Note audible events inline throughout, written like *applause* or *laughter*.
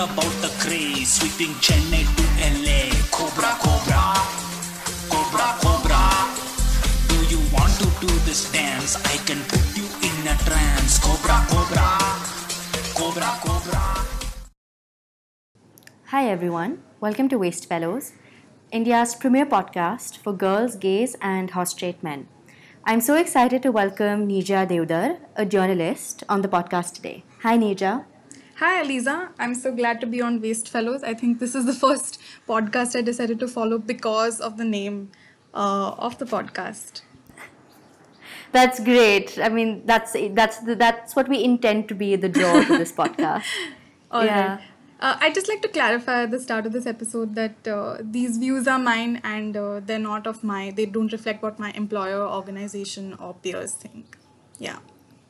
about the craze, sweeping Chennai to LA. Cobra, Cobra, Cobra, Cobra. Do you want to do this dance? I can put you in a trance. Cobra, Cobra, Cobra, Cobra. Hi everyone, welcome to Waste Fellows, India's premier podcast for girls, gays, and hot straight men. I'm so excited to welcome Nija Deodar, a journalist, on the podcast today. Hi Nija. Hi, Aliza. I'm so glad to be on Waste Fellows. I think this is the first podcast I decided to follow because of the name uh, of the podcast. That's great. I mean, that's that's the, that's what we intend to be the draw to this podcast. *laughs* All Yeah. right. Uh, I'd just like to clarify at the start of this episode that uh, these views are mine and uh, they're not of my, they don't reflect what my employer, organization, or peers think. Yeah.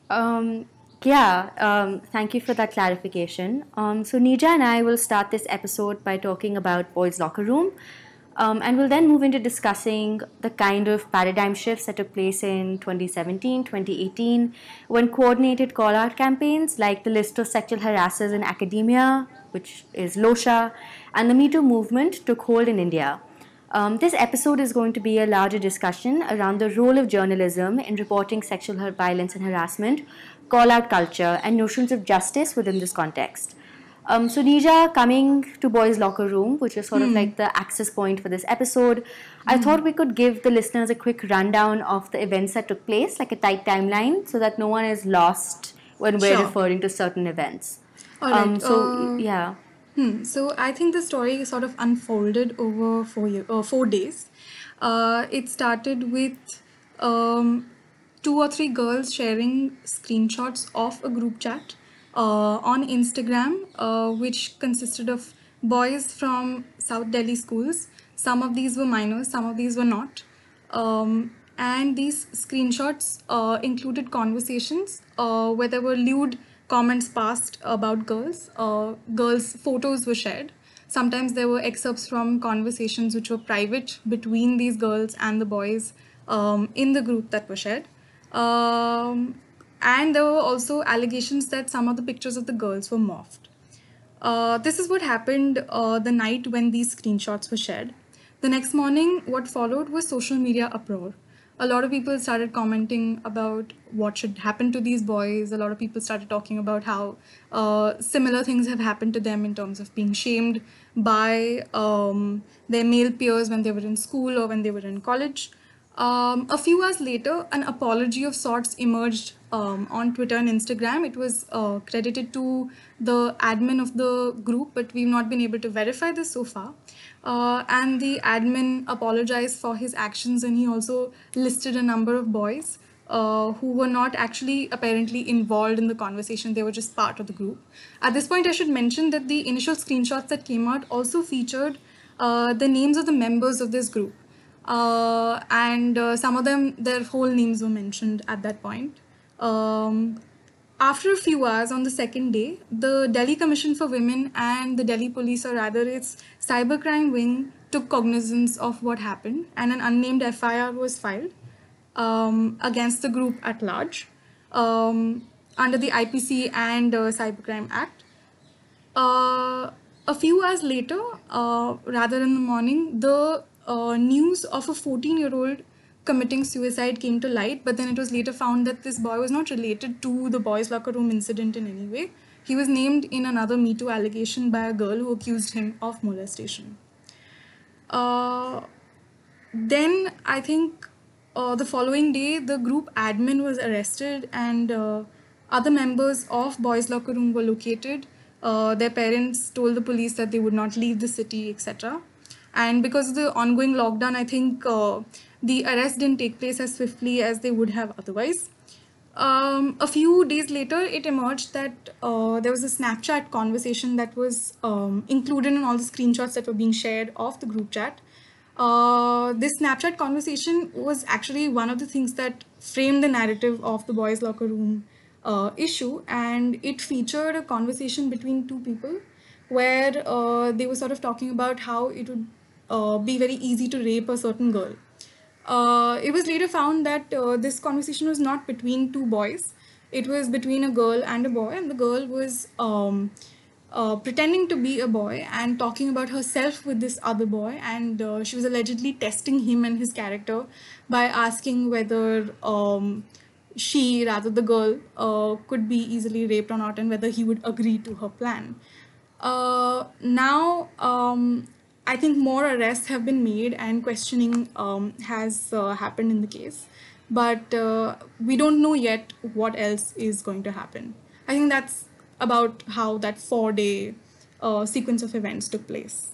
Um, yeah, um, thank you for that clarification. Um, so, Nija and I will start this episode by talking about Boys Locker Room, um, and we'll then move into discussing the kind of paradigm shifts that took place in 2017, 2018, when coordinated call out campaigns like the list of sexual harassers in academia, which is LOSHA, and the Me Too movement took hold in India. Um, this episode is going to be a larger discussion around the role of journalism in reporting sexual violence and harassment, call out culture, and notions of justice within this context. Um, so, Nija, coming to Boys Locker Room, which is sort of like the access point for this episode, I thought we could give the listeners a quick rundown of the events that took place, like a tight timeline, so that no one is lost when we're Sure. referring to certain events. All Um, right, so, uh, yeah. Hmm. So I think the story sort of unfolded over four year, uh, four days. Uh, it started with um, two or three girls sharing screenshots of a group chat uh, on Instagram, uh, which consisted of boys from South Delhi schools. Some of these were minors, some of these were not. Um, and these screenshots uh, included conversations uh, where there were lewd comments passed about girls. Uh, girls' photos were shared. Sometimes there were excerpts from conversations which were private between these girls and the boys um, in the group that were shared. Um, and there were also allegations that some of the pictures of the girls were morphed. Uh, this is what happened uh, the night when these screenshots were shared. The next morning, what followed was social media uproar. A lot of people started commenting about what should happen to these boys. A lot of people started talking about how uh, similar things have happened to them in terms of being shamed by um, their male peers when they were in school or when they were in college. Um, a few hours later, an apology of sorts emerged um, on Twitter and Instagram. It was uh, credited to the admin of the group, but we've not been able to verify this so far. Uh, and the admin apologized for his actions, and he also listed a number of boys uh, who were not actually apparently involved in the conversation. They were just part of the group. At this point, I should mention that the initial screenshots that came out also featured uh, the names of the members of this group uh, and uh, some of them their whole names were mentioned at that point. Um, after a few hours on the second day the delhi commission for women and the delhi police or rather its cybercrime wing took cognizance of what happened and an unnamed fir was filed um, against the group at large um, under the ipc and uh, cybercrime act. Uh, a few hours later, uh, rather in the morning, the uh, news of a 14 year old committing suicide came to light, but then it was later found that this boy was not related to the boys' locker room incident in any way. He was named in another Me Too allegation by a girl who accused him of molestation. Uh, then I think uh, the following day, the group admin was arrested, and uh, other members of Boys Locker Room were located. Uh, their parents told the police that they would not leave the city, etc. And because of the ongoing lockdown, I think uh, the arrest didn't take place as swiftly as they would have otherwise. Um, a few days later, it emerged that uh, there was a Snapchat conversation that was um, included in all the screenshots that were being shared of the group chat. Uh, this Snapchat conversation was actually one of the things that framed the narrative of the boys' locker room uh, issue, and it featured a conversation between two people where uh, they were sort of talking about how it would uh, be very easy to rape a certain girl. Uh, it was later found that uh, this conversation was not between two boys. It was between a girl and a boy, and the girl was um, uh, pretending to be a boy and talking about herself with this other boy, and uh, she was allegedly testing him and his character by asking whether um, she, rather the girl, uh, could be easily raped or not, and whether he would agree to her plan. Now, um, I think more arrests have been made and questioning um, has uh, happened in the case, but uh, we don't know yet what else is going to happen. I think that's about how that four day uh, sequence of events took place.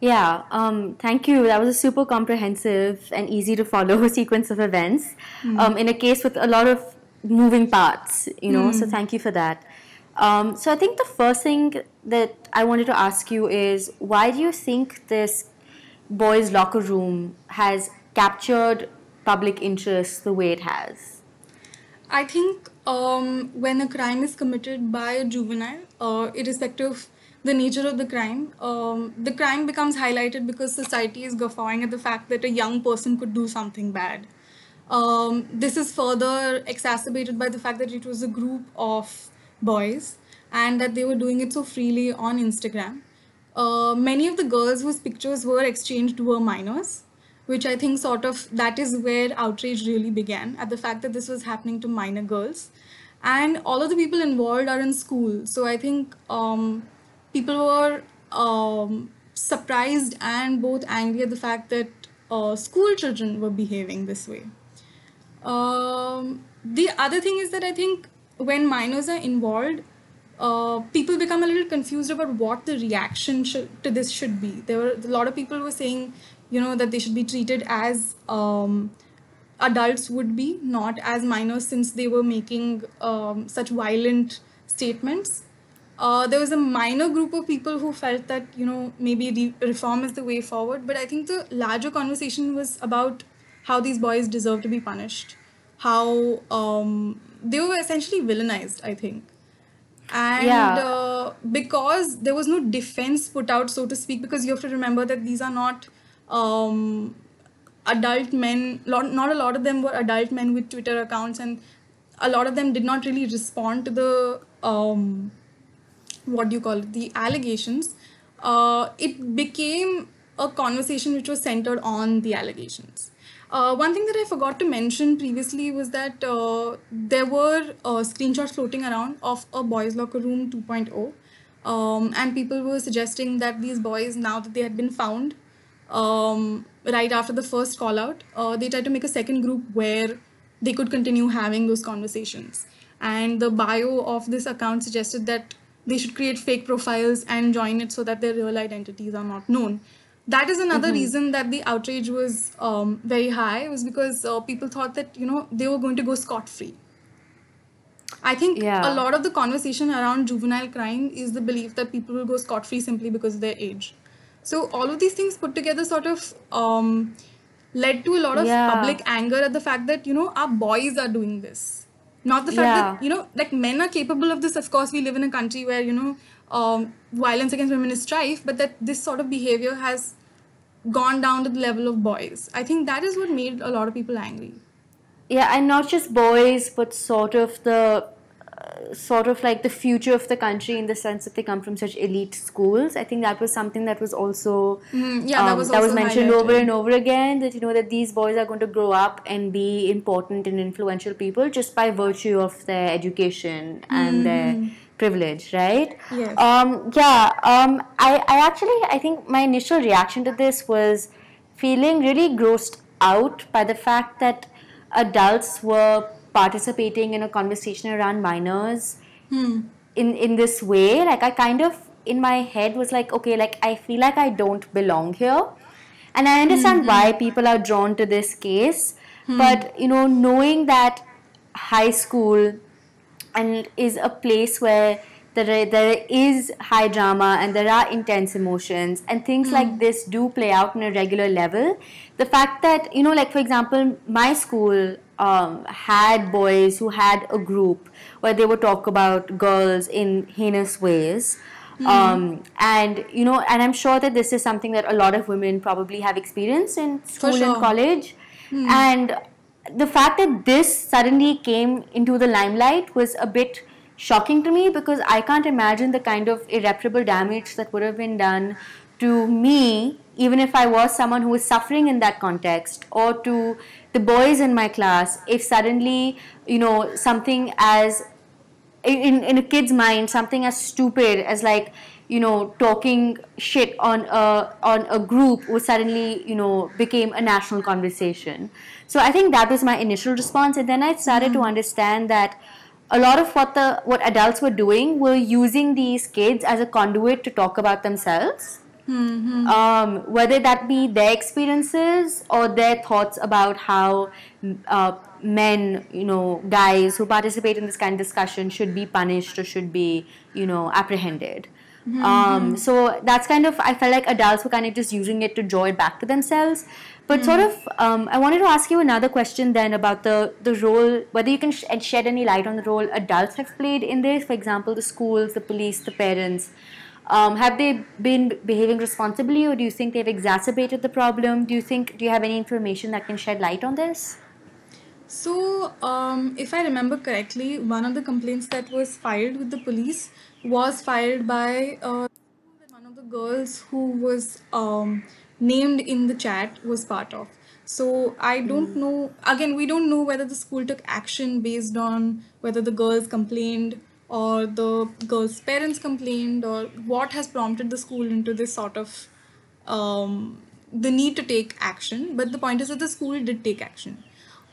Yeah, um, thank you. That was a super comprehensive and easy to follow *laughs* sequence of events um, in a case with a lot of moving parts, you know, so thank you for that. Um, so I think the first thing that I wanted to ask you is why do you think this boys' locker room has captured public interest the way it has? I think um, when a crime is committed by a juvenile, uh, irrespective of the nature of the crime, um, the crime becomes highlighted because society is guffawing at the fact that a young person could do something bad. Um, this is further exacerbated by the fact that it was a group of boys and that they were doing it so freely on Instagram. Uh, many of the girls whose pictures were exchanged were minors, which I think sort of that is where outrage really began at the fact that this was happening to minor girls. And all of the people involved are in school. So I think um, people were um, surprised and both angry at the fact that uh, school children were behaving this way. Um, the other thing is that I think when minors are involved, uh, people become a little confused about what the reaction to this should be. There were a lot of people were saying, you know, that they should be treated as um, adults would be, not as minors, since they were making um, such violent statements. Uh, there was a minor group of people who felt that you know maybe re- reform is the way forward, but I think the larger conversation was about how these boys deserve to be punished, how um, they were essentially villainized. I think and Yeah. uh, because there was no defense put out so to speak because you have to remember that these are not um, adult men lot, not a lot of them were adult men with twitter accounts and a lot of them did not really respond to the um, what do you call it the allegations uh, it became a conversation which was centered on the allegations uh, one thing that I forgot to mention previously was that uh, there were uh, screenshots floating around of a boys' locker room 2.0, um, and people were suggesting that these boys, now that they had been found, um, right after the first call out, uh, they tried to make a second group where they could continue having those conversations. And the bio of this account suggested that they should create fake profiles and join it so that their real identities are not known that is another reason that the outrage was um, very high was because uh, people thought that you know they were going to go scot free i think Yeah. a lot of the conversation around juvenile crime is the belief that people will go scot free simply because of their age so all of these things put together sort of um, led to a lot of Yeah. public anger at the fact that you know our boys are doing this not the fact Yeah. that you know like men are capable of this of course we live in a country where you know um, violence against women is strife but that this sort of behavior has gone down to the level of boys i think that is what made a lot of people angry Yeah, and not just boys, but sort of the uh, sort of like the future of the country in the sense that they come from such elite schools. I think that was something that was also Mm, yeah, that um, was also mentioned over and over again. That you know that these boys are going to grow up and be important and influential people just by virtue of their education and their privilege, right? Mm-hmm. Yes. Um, yeah. Um, I, I actually I think my initial reaction to this was feeling really grossed out by the fact that adults were participating in a conversation around minors in in this way like i kind of in my head was like okay like i feel like i don't belong here and i understand why people are drawn to this case but you know knowing that high school and is a place where there, there is high drama and there are intense emotions and things like this do play out on a regular level. The fact that you know like for example my school um, had boys who had a group where they would talk about girls in heinous ways um, and you know and i'm sure that this is something that a lot of women probably have experienced in school and sure. college. And the fact that this suddenly came into the limelight was a bit shocking to me because I can't imagine the kind of irreparable damage that would have been done to me, even if I was someone who was suffering in that context, or to the boys in my class, if suddenly, you know, something as in, in a kid's mind, something as stupid as like, you know, talking shit on a on a group was suddenly, you know, became a national conversation. So I think that was my initial response, and then I started to understand that a lot of what the what adults were doing were using these kids as a conduit to talk about themselves. Um, whether that be their experiences or their thoughts about how uh, men, you know, guys who participate in this kind of discussion should be punished or should be, you know, apprehended. Um, so that's kind of I felt like adults were kind of just using it to draw it back to themselves. But sort of, um, I wanted to ask you another question then about the the role, whether you can sh- shed any light on the role adults have played in this. For example, the schools, the police, the parents. Um, have they been behaving responsibly, or do you think they've exacerbated the problem? Do you think do you have any information that can shed light on this? So, um, if I remember correctly, one of the complaints that was filed with the police was filed by uh, one of the girls who was um, named in the chat was part of. So, I don't know, again, we don't know whether the school took action based on whether the girls complained or the girls' parents complained or what has prompted the school into this sort of um, the need to take action. But the point is that the school did take action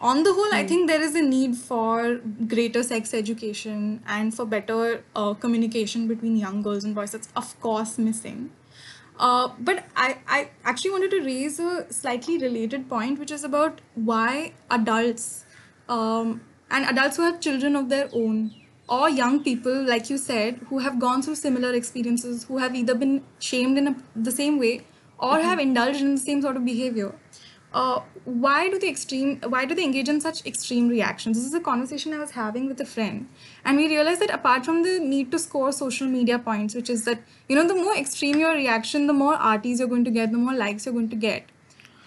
on the whole, I think there is a need for greater sex education and for better uh, communication between young girls and boys. That's of course missing. Uh, but I, I actually wanted to raise a slightly related point, which is about why adults um, and adults who have children of their own or young people, like you said, who have gone through similar experiences, who have either been shamed in a, the same way or have indulged in the same sort of behavior uh, why do they extreme why do they engage in such extreme reactions this is a conversation i was having with a friend and we realized that apart from the need to score social media points which is that you know the more extreme your reaction the more RTs you're going to get the more likes you're going to get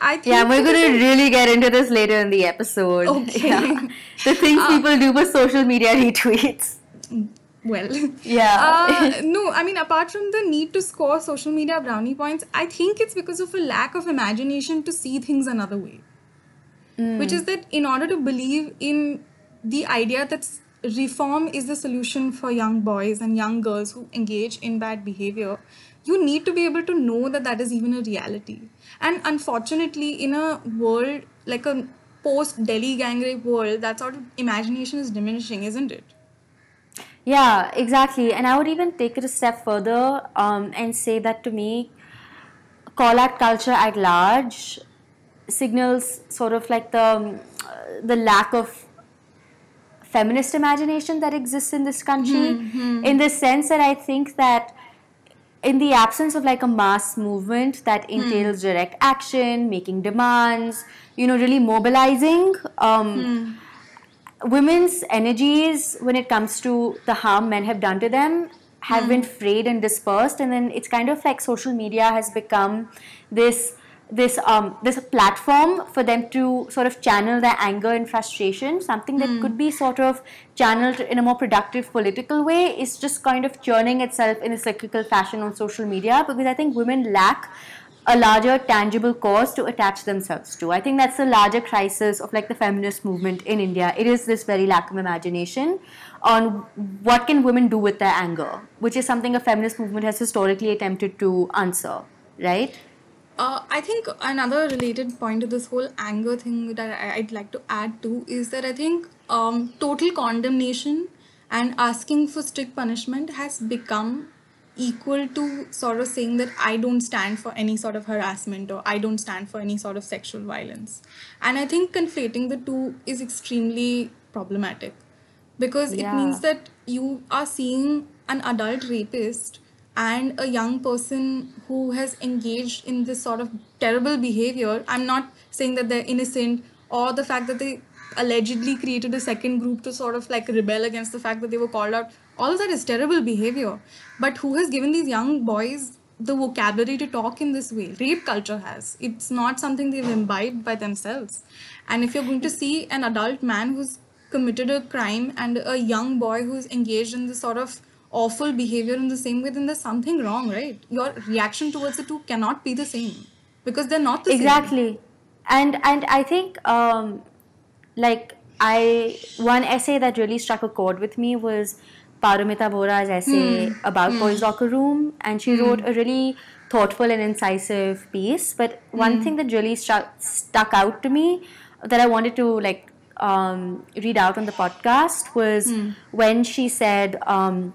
i think Yeah, we're going to really get into this later in the episode. Okay. *laughs* Yeah. The things people do with social media retweets. Well. Yeah. uh, *laughs* no i mean apart from the need to score social media brownie points i think it's because of a lack of imagination to see things another way. Which is that in order to believe in the idea that reform is the solution for young boys and young girls who engage in bad behavior you need to be able to know that that is even a reality. And unfortunately in a world like a post delhi gang rape world that sort of imagination is diminishing isn't it Yeah, exactly. And I would even take it a step further um, and say that to me, call out culture at large signals sort of like the um, the lack of feminist imagination that exists in this country. In the sense that I think that in the absence of like a mass movement that entails direct action, making demands, you know, really mobilizing, um, women's energies when it comes to the harm men have done to them have been frayed and dispersed and then it's kind of like social media has become this this um this platform for them to sort of channel their anger and frustration. Something that could be sort of channeled in a more productive political way is just kind of churning itself in a cyclical fashion on social media because i think women lack a larger tangible cause to attach themselves to. I think that's the larger crisis of like the feminist movement in India. It is this very lack of imagination on what can women do with their anger, which is something a feminist movement has historically attempted to answer, right? Uh, I think another related point to this whole anger thing that I'd like to add to is that I think um, total condemnation and asking for strict punishment has become equal to sort of saying that I don't stand for any sort of harassment or I don't stand for any sort of sexual violence. And I think conflating the two is extremely problematic because it means that you are seeing an adult rapist and a young person who has engaged in this sort of terrible behavior. I'm not saying that they're innocent or the fact that they allegedly created a second group to sort of like rebel against the fact that they were called out. All that is terrible behavior. But who has given these young boys the vocabulary to talk in this way? Rape culture has. It's not something they've imbibed by themselves. And if you're going to see an adult man who's committed a crime and a young boy who's engaged in this sort of awful behavior in the same way, then there's something wrong, right? Your reaction towards the two cannot be the same because they're not the same. exactly and and i think um like i one essay that really struck a chord with me was Paromita Vohra's essay hmm. about boys hmm. locker room and she wrote hmm. a really thoughtful and incisive piece but one thing that really struck stuck out to me that i wanted to like um, read out on the podcast was when she said um,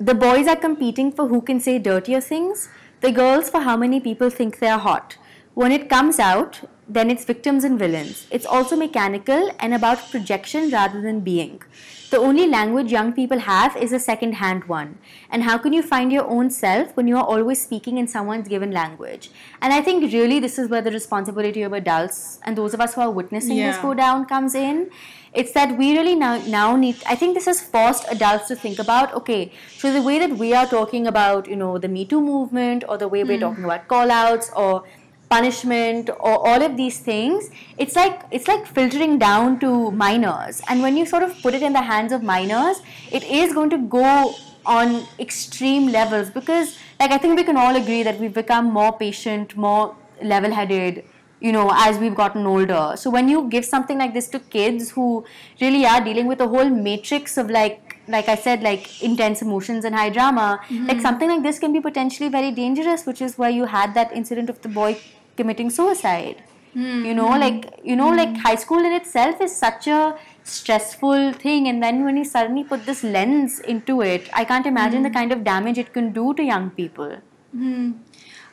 the boys are competing for who can say dirtier things, the girls for how many people think they are hot. When it comes out, then it's victims and villains. It's also mechanical and about projection rather than being. The only language young people have is a second hand one. And how can you find your own self when you are always speaking in someone's given language? And I think really this is where the responsibility of adults and those of us who are witnessing this go down comes in. It's that we really now now need. I think this has forced adults to think about. Okay, so the way that we are talking about, you know, the Me Too movement, or the way we're hmm. talking about call outs, or punishment, or all of these things, it's like it's like filtering down to minors. And when you sort of put it in the hands of minors, it is going to go on extreme levels because, like, I think we can all agree that we've become more patient, more level-headed you know as we've gotten older so when you give something like this to kids who really are dealing with a whole matrix of like like i said like intense emotions and high drama like mm-hmm. something like this can be potentially very dangerous which is why you had that incident of the boy committing suicide. Hmm, you know hmm. like you know like hmm. high school in itself is such a stressful thing and then when you suddenly put this lens into it i can't imagine the kind of damage it can do to young people.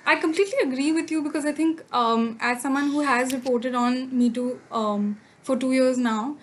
I completely agree with you because I think, um, as someone who has reported on Me Too um, for two years now,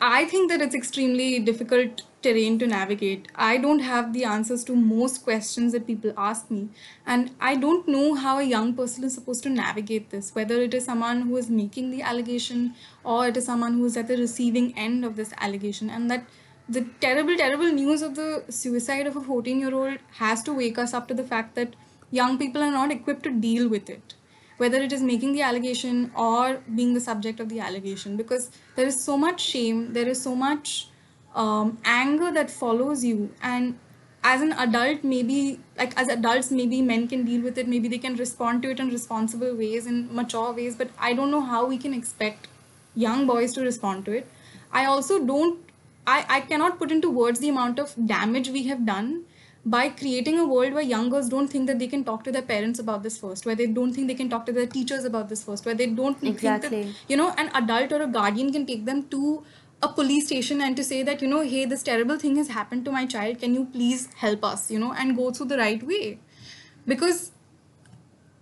I think that it's extremely difficult terrain to navigate. I don't have the answers to most questions that people ask me, and I don't know how a young person is supposed to navigate this. Whether it is someone who is making the allegation or it is someone who is at the receiving end of this allegation, and that the terrible, terrible news of the suicide of a 14 year old has to wake us up to the fact that young people are not equipped to deal with it whether it is making the allegation or being the subject of the allegation because there is so much shame there is so much um, anger that follows you. And as an adult maybe like as adults maybe men can deal with it. Maybe they can respond to it in responsible ways in mature ways. But i don't know how we can expect young boys to respond to it. I also don't i, I cannot put into words the amount of damage we have done by creating a world where young girls don't think that they can talk to their parents about this first, where they don't think they can talk to their teachers about this first, where they don't think that you know an adult or a guardian can take them to a police station and to say that you know hey this terrible thing has happened to my child. Can you please help us you know and go through the right way? Because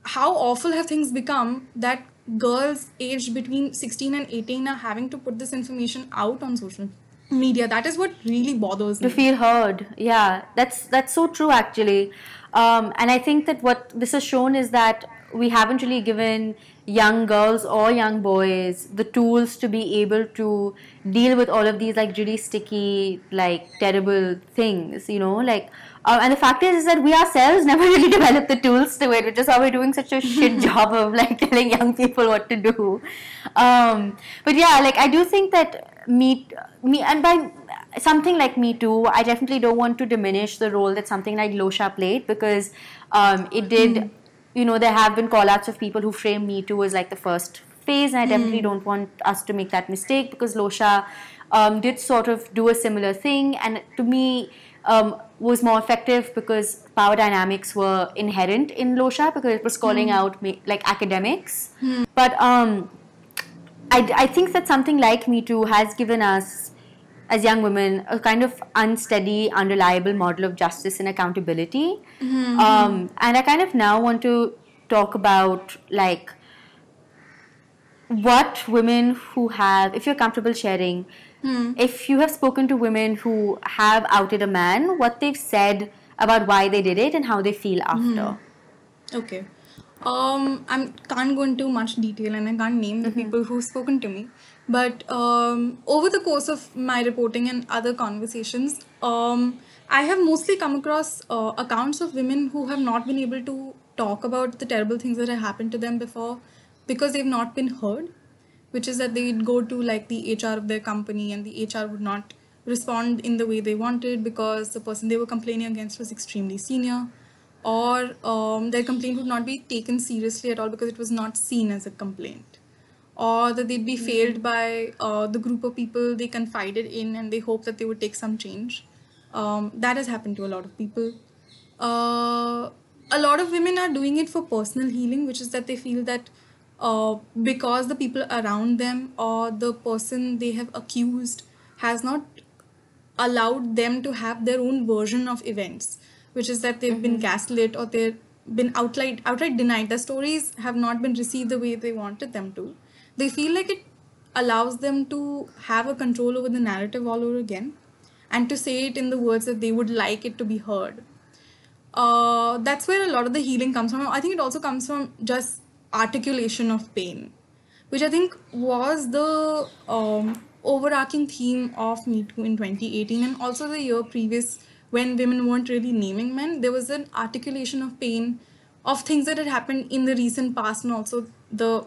how awful have things become that girls aged between 16 and 18 are having to put this information out on social media? That is what really bothers me. to feel heard. Yeah that's that's so true actually. Um, and i think that what this has shown is that we haven't really given young girls or young boys the tools to be able to deal with all of these like really sticky like terrible things you know like uh, and the fact is, is that we ourselves *laughs* never really developed the tools to it which is why we're doing such a *laughs* shit job of like telling young people what to do. Um, but yeah like i do think that me me and by something like me too i definitely don't want to diminish the role that something like losha played because um, it did you know there have been call outs of people who frame me too as like the first phase and i definitely don't want us to make that mistake because losha um, did sort of do a similar thing and to me um, was more effective because power dynamics were inherent in losha because it was calling out ma- like academics. But um, I, I think that something like Me Too has given us, as young women, a kind of unsteady, unreliable model of justice and accountability. Um, and I kind of now want to talk about like what women who have, if you're comfortable sharing, if you have spoken to women who have outed a man, what they've said about why they did it and how they feel after. Okay. Um, I can't go into much detail and I can't name the people who've spoken to me. But um, over the course of my reporting and other conversations, um, I have mostly come across uh, accounts of women who have not been able to talk about the terrible things that have happened to them before because they've not been heard. which is that they'd go to like the HR of their company and the HR would not respond in the way they wanted because the person they were complaining against was extremely senior or um, their complaint would not be taken seriously at all because it was not seen as a complaint or that they'd be failed by uh, the group of people they confided in and they hope that they would take some change. Um, that has happened to a lot of people. Uh, a lot of women are doing it for personal healing which is that they feel that uh, because the people around them or the person they have accused has not allowed them to have their own version of events which is that they've been gaslit or they've been outright outright denied. Their stories have not been received the way they wanted them to they feel like it allows them to have a control over the narrative all over again and to say it in the words that they would like it to be heard. Uh, that's where a lot of the healing comes from. I think it also comes from just articulation of pain which i think was the um, overarching theme of me too in 2018 and also the year previous when women weren't really naming men. There was an articulation of pain of things that had happened in the recent past and also the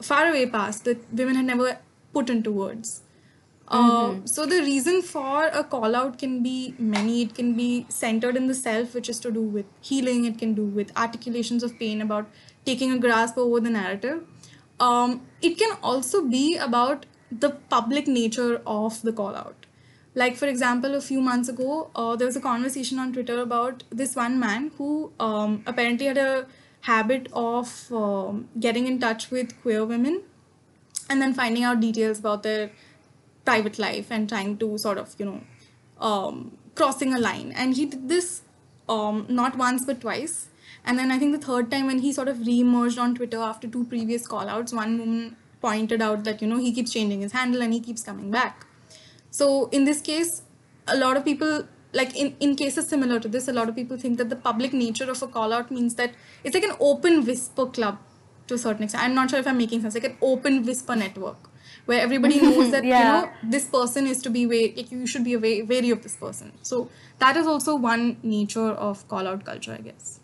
faraway past that women had never put into words uh, so the reason for a call out can be many. It can be centered in the self, which is to do with healing. It can do with articulations of pain about taking a grasp over the narrative. Um, it can also be about the public nature of the call out. Like for example, a few months ago, uh, there was a conversation on Twitter about this one man who um, apparently had a habit of um, getting in touch with queer women and then finding out details about their private life and trying to sort of you know um, crossing a line. And he did this um, not once but twice. And then i think the third time when he sort of re-emerged on twitter after two previous call outs one woman pointed out that you know he keeps changing his handle and he keeps coming back. So in this case a lot of people like in, in cases similar to this a lot of people think that the public nature of a call out means that it's like an open whisper club to a certain extent. I'm not sure if i'm making sense. Like an open whisper network where everybody *laughs* knows that Yeah. you know this person is to be wa- like you should be away, wary of this person. So that is also one nature of call out culture i guess.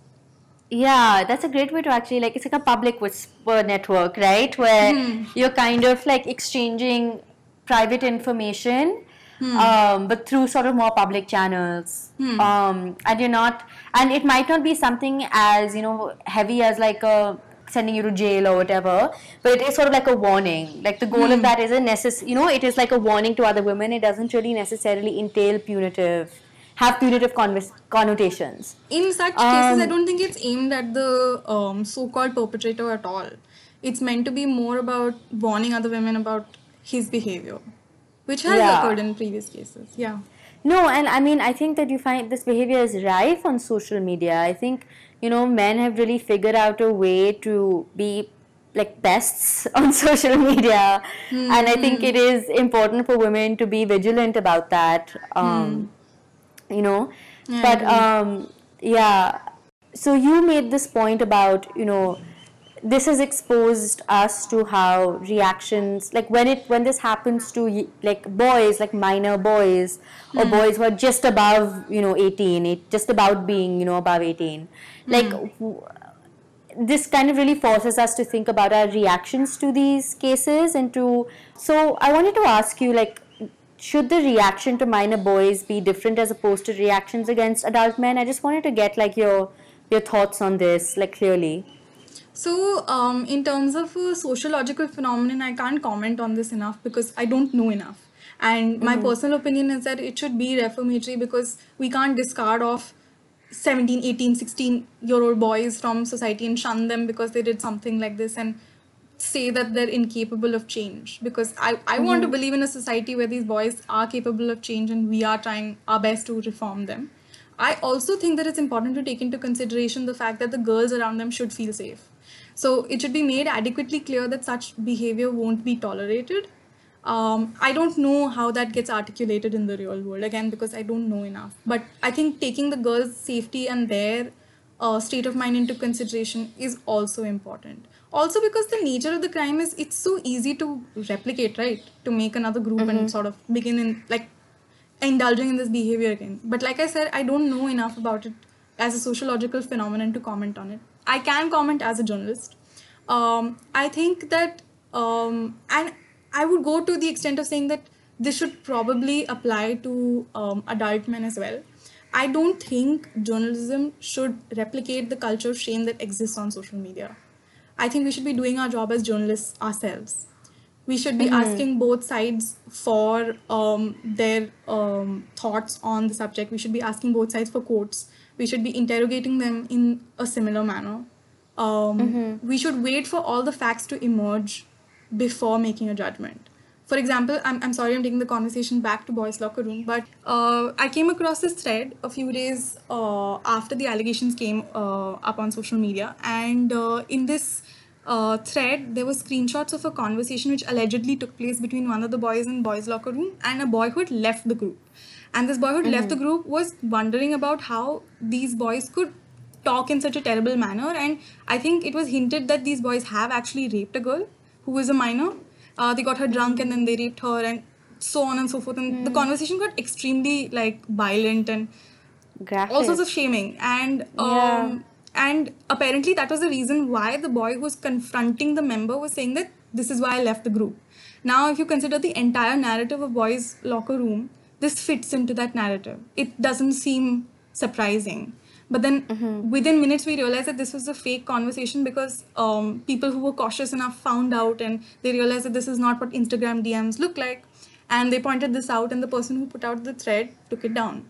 Yeah, that's a great way to actually like it's like a public whisper network, right? Where hmm. you're kind of like exchanging private information, um, but through sort of more public channels. Um, and you're not, and it might not be something as you know heavy as like a sending you to jail or whatever, but it is sort of like a warning. Like the goal of that isn't necessary. You know, it is like a warning to other women. It doesn't really necessarily entail punitive, have punitive connotations. in such cases i Um, don't think it's aimed at the um, so-called perpetrator at all it's meant to be more about warning other women about his behavior which has Yeah. occurred in previous cases yeah No, and I mean, I think that you find this behavior is rife on social media. I think, you know, men have really figured out a way to be like pests *laughs* on social media. And I think it is important for women to be vigilant about that. Um, You know, Yeah, but um, yeah. So you made this point about, you know, this has exposed us to how reactions like when it when this happens to like boys like minor boys or hmm. boys who are just above you know 18 it, just about being you know above 18 hmm. like w- this kind of really forces us to think about our reactions to these cases and to so i wanted to ask you like should the reaction to minor boys be different as opposed to reactions against adult men? I just wanted to get like your your thoughts on this like clearly So, um, in terms of a sociological phenomenon, I can't comment on this enough because I don't know enough. And my mm-hmm. personal opinion is that it should be reformatory because we can't discard off 17, 18, 16 year old boys from society and shun them because they did something like this and say that they're incapable of change. Because I, I want to mm-hmm. believe in a society where these boys are capable of change and we are trying our best to reform them. I also think that it's important to take into consideration the fact that the girls around them should feel safe. So it should be made adequately clear that such behavior won't be tolerated. Um, I don't know how that gets articulated in the real world again because I don't know enough. But I think taking the girls' safety and their uh, state of mind into consideration is also important. Also because the nature of the crime is it's so easy to replicate, right? To make another group and sort of begin in like indulging in this behavior again. But like I said, I don't know enough about it as a sociological phenomenon to comment on it. I can comment as a journalist. Um, I think that Um, and I would go to the extent of saying that this should probably apply to um, adult men as well. I don't think journalism should replicate the culture of shame that exists on social media. I think we should be doing our job as journalists ourselves. We should be asking both sides for um, their um, thoughts on the subject. We should be asking both sides for quotes. We should be interrogating them in a similar manner. Um, We should wait for all the facts to emerge before making a judgment. For example, I'm, I'm sorry I'm taking the conversation back to Boys Locker Room, but uh, I came across this thread a few days uh, after the allegations came uh, up on social media. And uh, in this uh, thread, there were screenshots of a conversation which allegedly took place between one of the boys in Boys Locker Room and a boy who had left the group. And this boy who had left the group was wondering about how these boys could talk in such a terrible manner. And I think it was hinted that these boys have actually raped a girl who was a minor. Uh, they got her drunk and then they raped her and so on and so forth. And the conversation got extremely like violent and Graphic. all sorts of shaming. And um, Yeah. and apparently that was the reason why the boy who was confronting the member was saying that this is why I left the group. Now, if you consider the entire narrative of boys' locker room, this fits into that narrative. It doesn't seem surprising. But then within minutes, we realized that this was a fake conversation because um, people who were cautious enough found out and they realized that this is not what Instagram DMs look like. And they pointed this out, and the person who put out the thread took it down.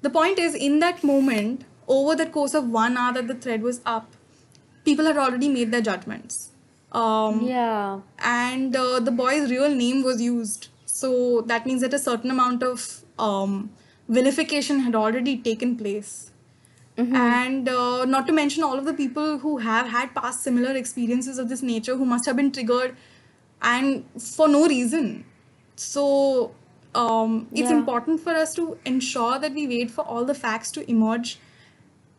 The point is, in that moment, over the course of one hour that the thread was up, people had already made their judgments. Um, yeah. and uh, the boy's real name was used. So that means that a certain amount of um, vilification had already taken place. And uh, not to mention all of the people who have had past similar experiences of this nature who must have been triggered and for no reason. So um, it's Yeah. important for us to ensure that we wait for all the facts to emerge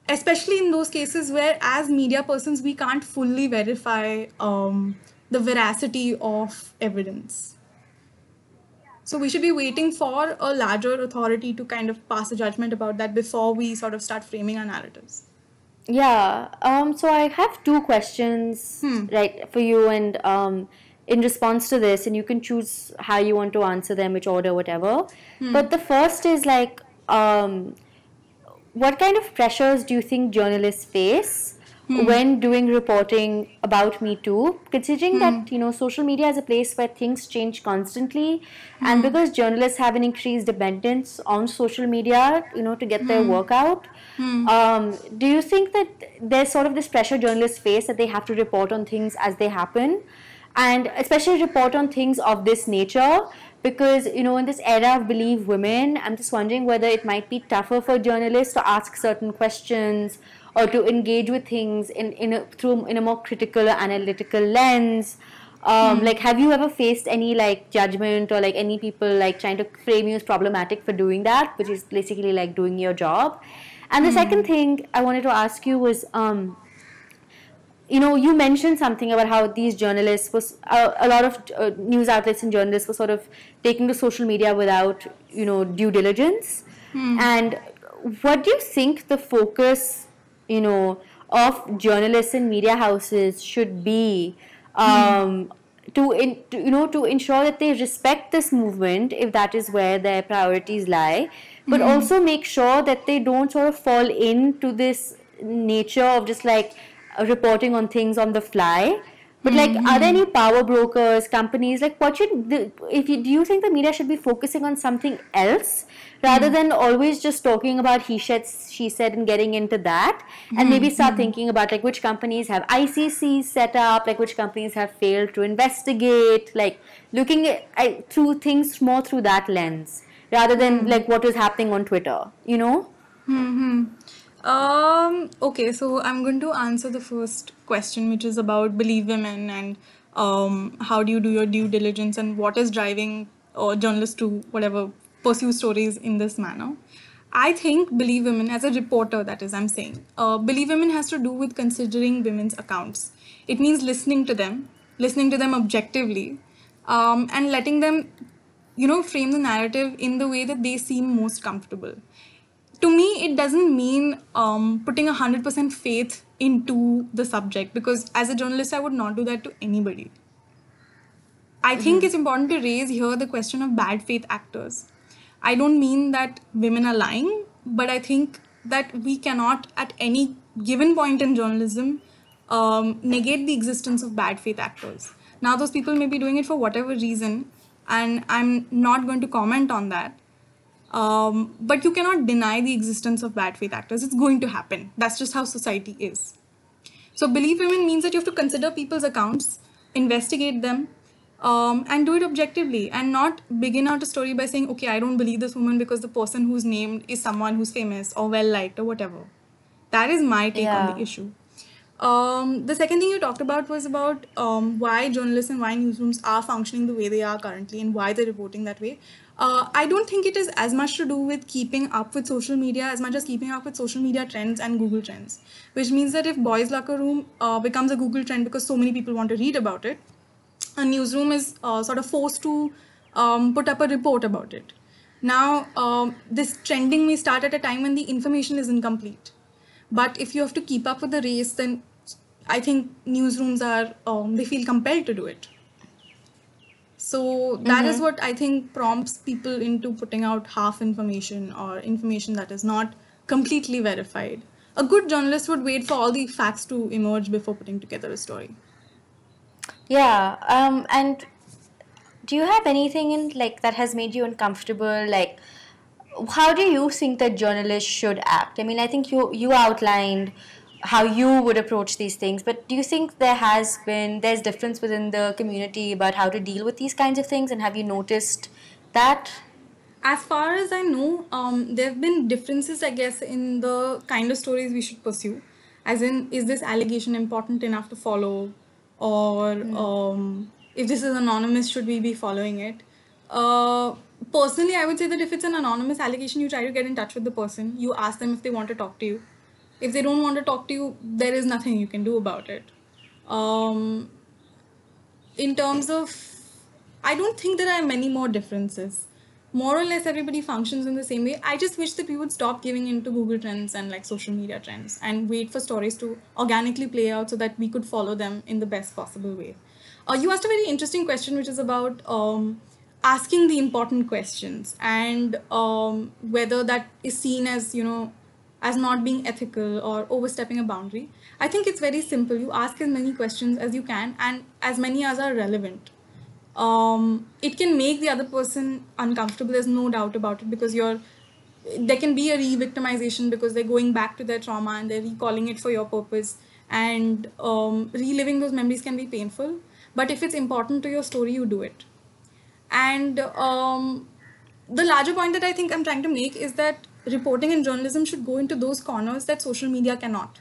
especially in those cases where as media persons we can't fully verify um, the veracity of evidence so we should be waiting for a larger authority to kind of pass a judgment about that before we sort of start framing our narratives Yeah. Um, so I have two questions, right, for you, and um, in response to this, and you can choose how you want to answer them, which order, whatever. But the first is like, um, what kind of pressures do you think journalists face Hmm. when doing reporting about Me Too? Considering that hmm. you know social media is a place where things change constantly, hmm. and because journalists have an increased dependence on social media, you know, to get their work out. Um, do you think that there's sort of this pressure journalists face that they have to report on things as they happen, and especially report on things of this nature? Because you know, in this era of believe women, I'm just wondering whether it might be tougher for journalists to ask certain questions or to engage with things in in a, through in a more critical or analytical lens. Um, Like, have you ever faced any like judgment or like any people like trying to frame you as problematic for doing that, which is basically like doing your job? And the second thing I wanted to ask you was, um, you know, you mentioned something about how these journalists was uh, a lot of uh, news outlets and journalists were sort of taking to social media without, you know, due diligence. And what do you think the focus, you know, of journalists and media houses should be um, to, in, to, you know, to ensure that they respect this movement if that is where their priorities lie, but also make sure that they don't sort of fall into this nature of just like reporting on things on the fly. But like, are there any power brokers, companies? Like, what should the, if you do you think the media should be focusing on something else rather than always just talking about he said, she said, and getting into that, and maybe start thinking about like which companies have ICC set up, like which companies have failed to investigate, like looking at I, through things more through that lens rather than like what is happening on Twitter, you know? Um, okay, so I'm going to answer the first question, which is about believe women and um, how do you do your due diligence and what is driving uh, journalists to whatever pursue stories in this manner. I think believe women as a reporter, that is, I'm saying, uh, believe women has to do with considering women's accounts. It means listening to them, listening to them objectively, um, and letting them, you know, frame the narrative in the way that they seem most comfortable to me it doesn't mean um, putting 100% faith into the subject because as a journalist i would not do that to anybody I think it's important to raise here the question of bad faith actors. I don't mean that women are lying, but I think that we cannot, at any given point in journalism, um, negate the existence of bad faith actors. Now, those people may be doing it for whatever reason, and I'm not going to comment on that. Um, but you cannot deny the existence of bad faith actors. It's going to happen. That's just how society is. So, believe women means that you have to consider people's accounts, investigate them, um, and do it objectively and not begin out a story by saying, okay, I don't believe this woman because the person who's named is someone who's famous or well liked or whatever. That is my take on the issue. Um, the second thing you talked about was about um, why journalists and why newsrooms are functioning the way they are currently and why they're reporting that way. Uh, I don't think it is as much to do with keeping up with social media as much as keeping up with social media trends and Google trends. Which means that if Bois Locker Room uh, becomes a Google trend because so many people want to read about it, a newsroom is uh, sort of forced to um, put up a report about it. Now, um, this trending may start at a time when the information is incomplete. But if you have to keep up with the race, then I think newsrooms are, um, they feel compelled to do it. So that is what I think prompts people into putting out half information or information that is not completely verified. A good journalist would wait for all the facts to emerge before putting together a story. Yeah, um, and do you have anything in like that has made you uncomfortable? Like, how do you think that journalists should act? I mean, I think you you outlined how you would approach these things, but do you think there has been there's difference within the community about how to deal with these kinds of things, and have you noticed that? As far as I know, um, there have been differences, I guess, in the kind of stories we should pursue. As in, is this allegation important enough to follow? Or um, if this is anonymous, should we be following it? Uh, personally, I would say that if it's an anonymous allegation, you try to get in touch with the person. You ask them if they want to talk to you. If they don't want to talk to you, there is nothing you can do about it. Um, in terms of i don't think there are many more differences more or less everybody functions in the same way. I just wish that we would stop giving into google trends and like social media trends and wait for stories to organically play out so that we could follow them in the best possible way. Uh, you asked a very interesting question which is about um, asking the important questions and um, whether that is seen as you know as not being ethical or overstepping a boundary. I think it's very simple. You ask as many questions as you can and as many as are relevant um, it can make the other person uncomfortable there's no doubt about it because you're there can be a re-victimization because they're going back to their trauma and they're recalling it for your purpose and um, reliving those memories can be painful but if it's important to your story you do it and um, the larger point that I think I'm trying to make is that reporting and journalism should go into those corners that social media cannot.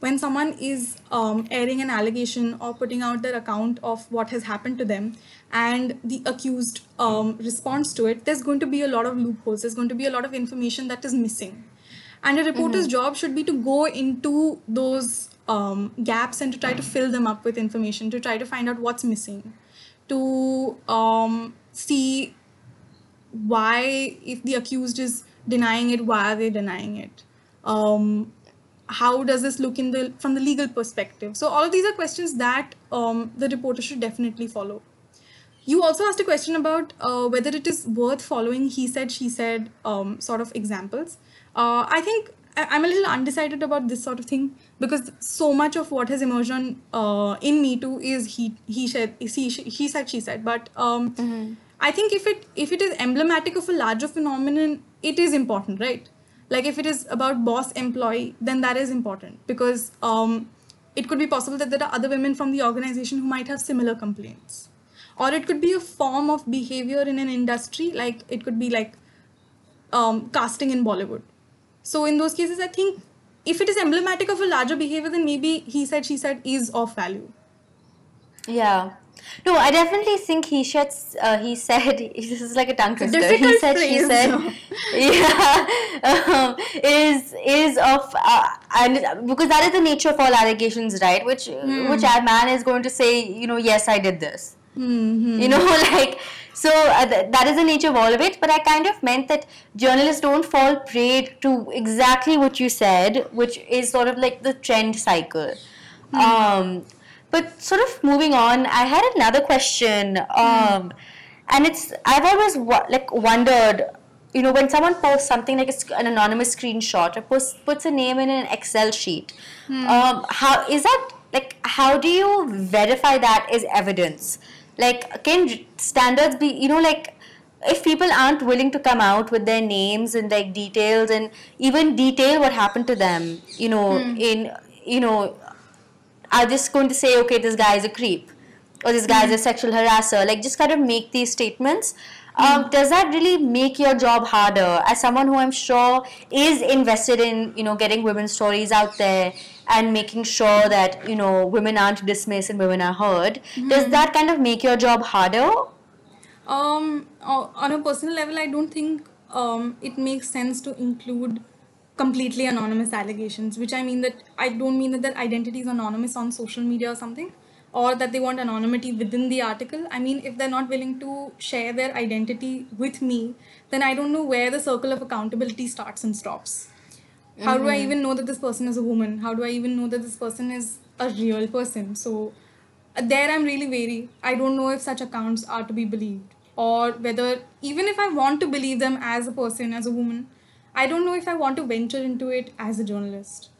When someone is um, airing an allegation or putting out their account of what has happened to them, and the accused um, responds to it, there's going to be a lot of loopholes. There's going to be a lot of information that is missing. And a reporter's job should be to go into those um, gaps and to try to fill them up with information, to try to find out what's missing, to um, see why if the accused is denying it why are they denying it um, how does this look in the from the legal perspective so all of these are questions that um, the reporter should definitely follow you also asked a question about uh, whether it is worth following he said she said um, sort of examples. Uh, i think i'm a little undecided about this sort of thing because so much of what has emerged on uh, in me too is he he said he, he said she said. But um, I think if it if it is emblematic of a larger phenomenon, it is important, right? Like if it is about boss employee, then that is important because um, it could be possible that there are other women from the organization who might have similar complaints, or it could be a form of behavior in an industry, like it could be like um, casting in Bollywood. So in those cases, I think if it is emblematic of a larger behavior, then maybe he said she said is of value. Yeah. No, I definitely think he said. Uh, he said *laughs* this is like a tongue twister. he difficult said. She said. though. *laughs* Yeah. *laughs* Um, is is of uh, and because that is the nature of all allegations, right? Which which a man is going to say, you know, yes, I did this. You know, *laughs* like so uh, th- that is the nature of all of it. But I kind of meant that journalists don't fall prey to exactly what you said, which is sort of like the trend cycle. Um, but sort of moving on, I had another question, um, and it's I've always wa- like wondered, you know, when someone posts something like an anonymous screenshot or puts puts a name in an Excel sheet, um, how is that like? How do you verify that as evidence? Like, can standards be, you know, like if people aren't willing to come out with their names and like details and even detail what happened to them, you know, hmm. in you know are just going to say, okay, this guy is a creep or this guy is hmm. a sexual harasser, like just kind of make these statements. Hmm. Um, does that really make your job harder? As someone who I'm sure is invested in, you know, getting women's stories out there and making sure that, you know, women aren't dismissed and women are heard? Does that kind of make your job harder? Um, on a personal level, I don't think um, it makes sense to include completely anonymous allegations, which I mean that I don't mean that their identity is anonymous on social media or something, or that they want anonymity within the article. I mean, if they're not willing to share their identity with me, then I don't know where the circle of accountability starts and stops. How do I even know that this person is a woman? How do I even know that this person is a real person? So uh, there I'm really wary. I don't know if such accounts are to be believed or whether even if I want to believe them as a person, as a woman, I don't know if I want to venture into it as a journalist.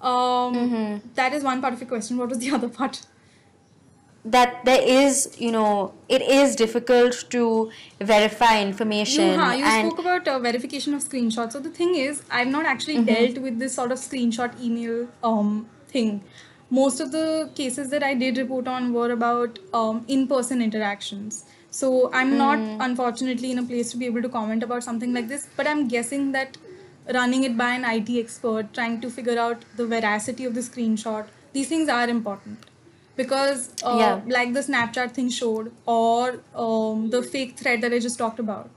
Um, that is one part of your question. What was the *laughs* other part? That there is, you know, it is difficult to verify information. You, huh, you and spoke about uh, verification of screenshots. So the thing is, I've not actually dealt with this sort of screenshot email um, thing. Most of the cases that I did report on were about um, in-person interactions. So I'm not, unfortunately, in a place to be able to comment about something like this. But I'm guessing that running it by an IT expert, trying to figure out the veracity of the screenshot, these things are important because uh, Yeah. like the snapchat thing showed or um, the fake thread that i just talked about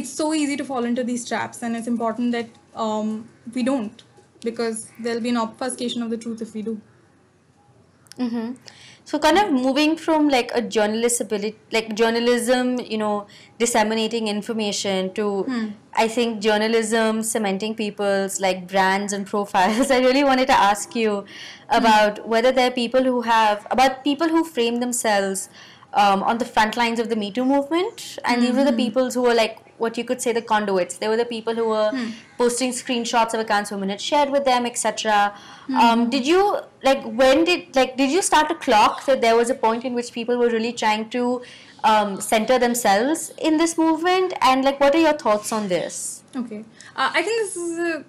it's so easy to fall into these traps and it's important that um, we don't because there'll be an obfuscation of the truth if we do Mm-hmm. So, kind of moving from like a journalist ability, like journalism, you know, disseminating information to, hmm. I think journalism cementing people's like brands and *laughs* profiles. I really wanted to ask you hmm. about whether there are people who have about people who frame themselves um, on the front lines of the Me Too movement, and these are the hmm. people who are like what you could say the conduits. They were the people who were posting screenshots of accounts women had shared with them, etc. Um, did you like when did like did you start to clock that there was a point in which people were really trying to um, center themselves in this movement, and like what are your thoughts on this? okay uh, i think this is a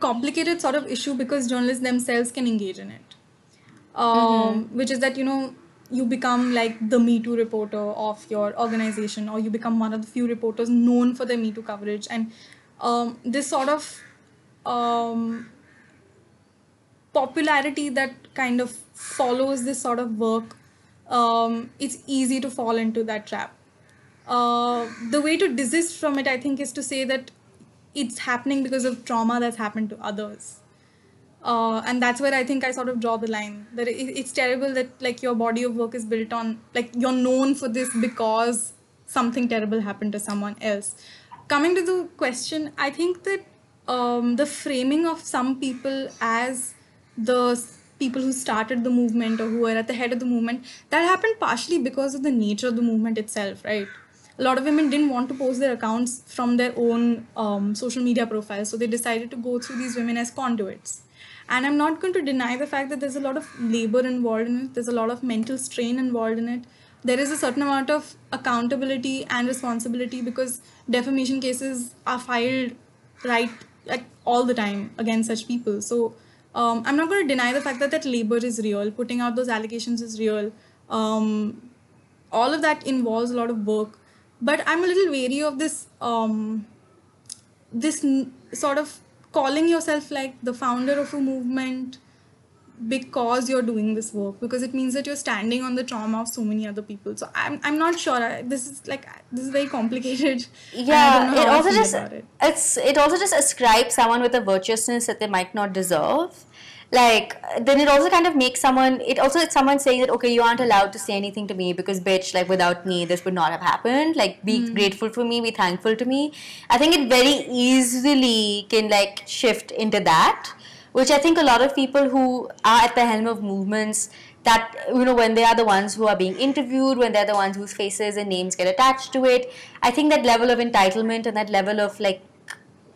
complicated sort of issue because journalists themselves can engage in it um, which is that you know you become like the me too reporter of your organization or you become one of the few reporters known for their me too coverage. And um, this sort of um, popularity that kind of follows this sort of work um, it's easy to fall into that trap. Uh, the way to desist from it i think is to say that it's happening because of trauma that's happened to others uh, and that's where I think I sort of draw the line. That it, it's terrible that like your body of work is built on like you're known for this because something terrible happened to someone else. Coming to the question, I think that um, the framing of some people as the people who started the movement or who are at the head of the movement that happened partially because of the nature of the movement itself, right? a lot of women didn't want to post their accounts from their own um, social media profiles so they decided to go through these women as conduits and i'm not going to deny the fact that there's a lot of labor involved in it. There's a lot of mental strain involved in it. There is a certain amount of accountability and responsibility because defamation cases are filed right like all the time against such people. So um, i'm not going to deny the fact that that labor is real. Putting out those allegations is real. Um, all of that involves a lot of work. But i'm a little wary of this um this n- sort of calling yourself like the founder of a movement because you're doing this work because it means that you're standing on the trauma of so many other people so i'm, I'm not sure I, this is like this is very complicated *laughs* and I don't Yeah, it also just it. it's it also just ascribes someone with a virtuousness that they might not deserve. Like then it also kind of makes someone it also it's someone saying that okay you aren't allowed to say anything to me because bitch like without me this would not have happened like be Hmm. grateful for me be thankful to me I think it very easily can like shift into that which I think a lot of people who are at the helm of movements that you know when they are the ones who are being interviewed when they're the ones whose faces and names get attached to it i think that level of entitlement and that level of like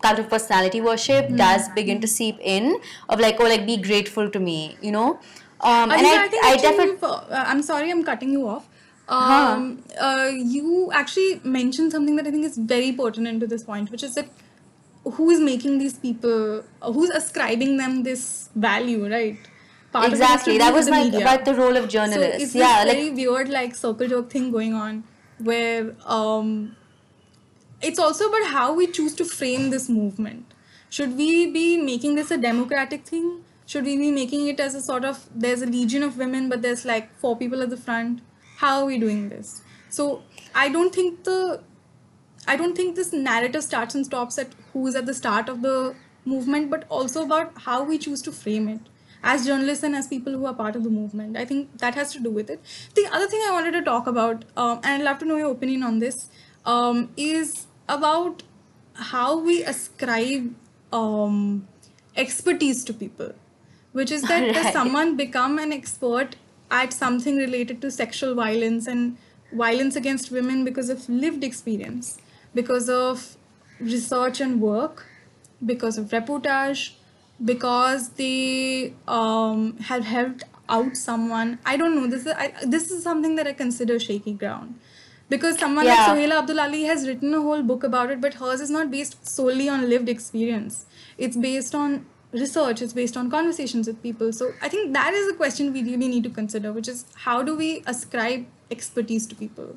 cult of personality worship Hmm. does begin to seep in of like oh like be grateful to me you know um and i, I think I definitely uh, I'm sorry, I'm cutting you off. Um, uh, you actually mentioned something that I think is very pertinent to this point, which is that who is making these people, uh, who's ascribing them this value, right? Part of it has to exactly that was my media. about the role of So journalists it's yeah like very weird, like circle jerk thing going on, where um, it's also about how we choose to frame this movement. Should we be making this a democratic thing? Should we be making it as a sort of there's a legion of women, but there's like four people at the front? How are we doing this? So I don't think the I don't think this narrative starts and stops at who is at the start of the movement, but also about how we choose to frame it as journalists and as people who are part of the movement. I think that has to do with it. The other thing I wanted to talk about, um, and I'd love to know your opinion on this, um, is about how we ascribe um, expertise to people, which is that does Right. someone become an expert at something related to sexual violence and violence against women because of lived experience, because of research and work, because of reportage, because they um, have helped out someone. I don't know. This is I, this is something that I consider shaky ground. Because someone Yeah. like Sohaila Abdulali has written a whole book about it, but hers is not based solely on lived experience. It's based on research, it's based on conversations with people. So I think that is a question we really need to consider, which is how do we ascribe expertise to people?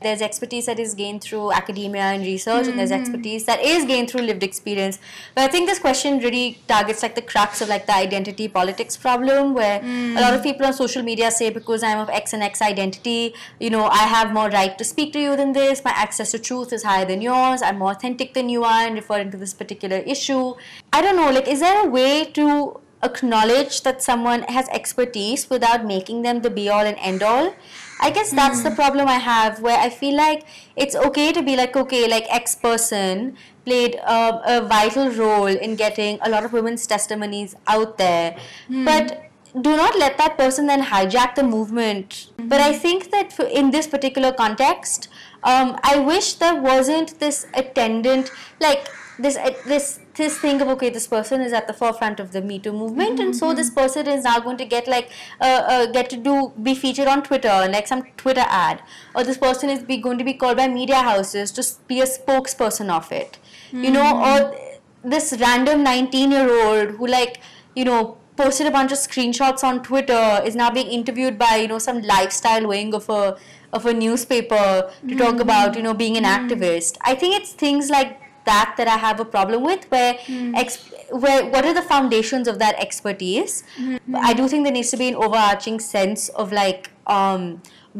There's expertise that is gained through academia and research and there's hmm. expertise that is gained through lived experience. But i think this question really targets like the crux of like the identity politics problem where hmm. a lot of people on social media say because i'm of x and x identity you know i have more right to speak to you than this. My access to truth is higher than yours. I'm more authentic than you are in referring to this particular issue. I don't know like is there a way to acknowledge that someone has expertise without making them the be all and end all I guess that's the problem I have where I feel like it's okay to be like, okay, like X person played a, a vital role in getting a lot of women's testimonies out there. But do not let that person then hijack the movement. But I think that for, in this particular context, um, I wish there wasn't this attendant, like this uh, this this thing of okay, this person is at the forefront of the Me Too movement, and so this person is now going to get like uh, uh, get to do be featured on Twitter like some Twitter ad, or this person is be going to be called by media houses to be a spokesperson of it, you know, or this random nineteen year old who like you know posted a bunch of screenshots on Twitter is now being interviewed by you know some lifestyle wing of a of a newspaper to talk about you know being an activist. I think it's things like that that I have a problem with where ex- where what are the foundations of that expertise? I do think there needs to be an overarching sense of like um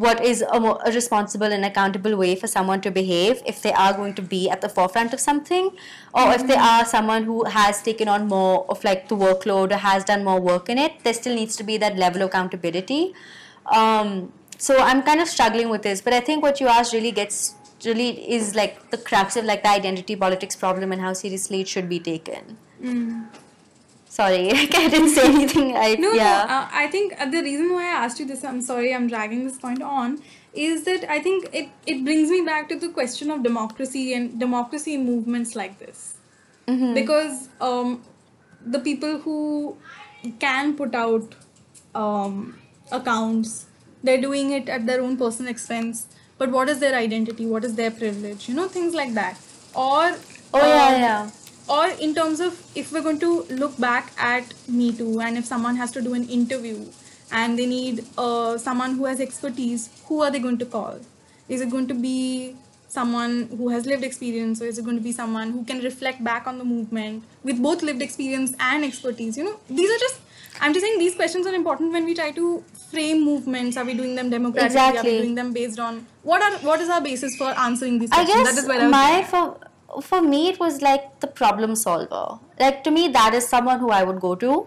what is a, mo- a responsible and accountable way for someone to behave if they are going to be at the forefront of something or if they are someone who has taken on more of like the workload or has done more work in it. There still needs to be that level of accountability. Um, so i'm kind of struggling with this but i think what you asked really gets really is like the crux of like the identity politics problem and how seriously it should be taken sorry like *laughs* i didn't say anything i No, yeah no. Uh, I think the reason why I asked you this, I'm sorry, I'm dragging this point on, is that I think it it brings me back to the question of democracy and democracy movements like this, because um, the people who can put out um, accounts, they're doing it at their own personal expense. But what is their identity? What is their privilege? You know, things like that. Or oh yeah um, yeah or in terms of if we're going to look back at me too and if someone has to do an interview and they need uh, someone who has expertise who are they going to call is it going to be someone who has lived experience or is it going to be someone who can reflect back on the movement with both lived experience and expertise you know these are just i'm just saying these questions are important when we try to frame movements. Are we doing them democratically? Are we doing them based on what are what is our basis for answering these I questions? Guess that is where I my for for me it was like the problem solver. Like to me that is someone who I would go to.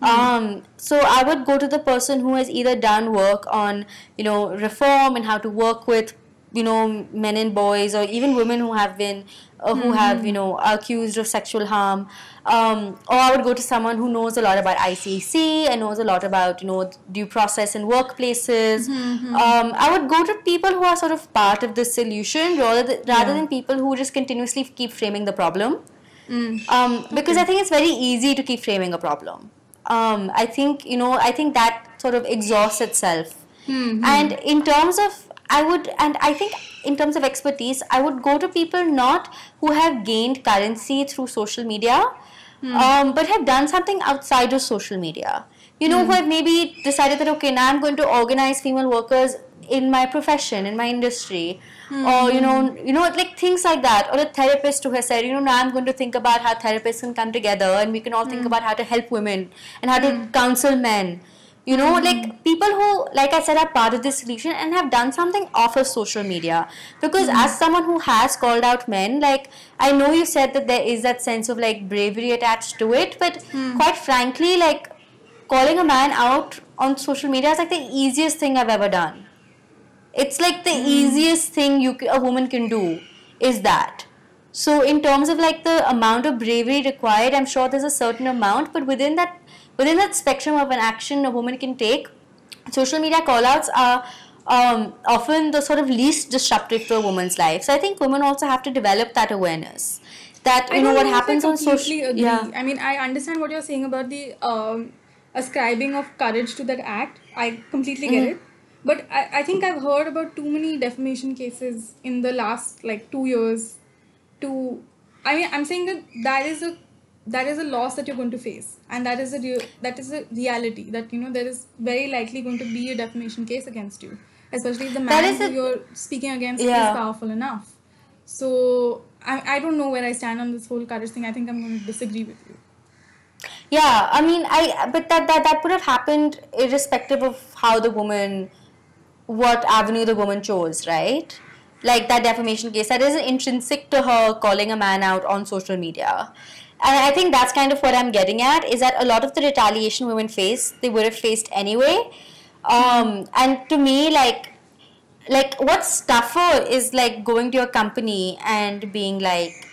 Um, so I would go to the person who has either done work on you know reform and how to work with you know men and boys or even women who have been uh, who have you know accused of sexual harm um, or i would go to someone who knows a lot about icc and knows a lot about you know due process in workplaces um, i would go to people who are sort of part of the solution rather than, rather Yeah. than people who just continuously keep framing the problem Mm. um, because I think it's very easy to keep framing a problem. Um, I think you know I think that sort of exhausts itself. Hmm, And in terms of I would and I think in terms of expertise, I would go to people not who have gained currency through social media, Hmm. um, but have done something outside of social media. You know, who have maybe decided that okay, now I'm going to organize female workers in my profession, in my industry, or you know, you know, like things like that. Or a therapist who has said, you know, now I'm going to think about how therapists can come together and we can all think about how to help women and how to counsel men. You know, mm-hmm. like people who, like I said, are part of this solution and have done something off of social media. Because mm-hmm. as someone who has called out men, like I know you said that there is that sense of like bravery attached to it, but mm-hmm. quite frankly, like calling a man out on social media is like the easiest thing I've ever done. It's like the easiest thing you a woman can do is that. So in terms of like the amount of bravery required, I'm sure there's a certain amount, but within that within that spectrum of an action a woman can take, social media callouts are um, often the sort of least disruptive to a woman's life. So I think women also have to develop that awareness. That you I know what happens on social agree. yeah. I mean, I understand what you're saying about the um, ascribing of courage to that act. I completely get Mm. it. But I, I think I've heard about too many defamation cases in the last like two years. To, I mean, I'm saying that that is a that is a loss that you're going to face, and that is a real that is a reality that you know there is very likely going to be a defamation case against you, especially if the man is who a- you're speaking against Yeah. is powerful enough. So I, I don't know where I stand on this whole courage thing. I think I'm going to disagree with you. Yeah, I mean, I but that that that would have happened irrespective of how the woman, what avenue the woman chose, right? Like that defamation case, that is intrinsic to her calling a man out on social media, I think that's kind of what I'm getting at is that a lot of the retaliation women face, they would have faced anyway, um, and to me, like like what's tougher is like going to your company and being like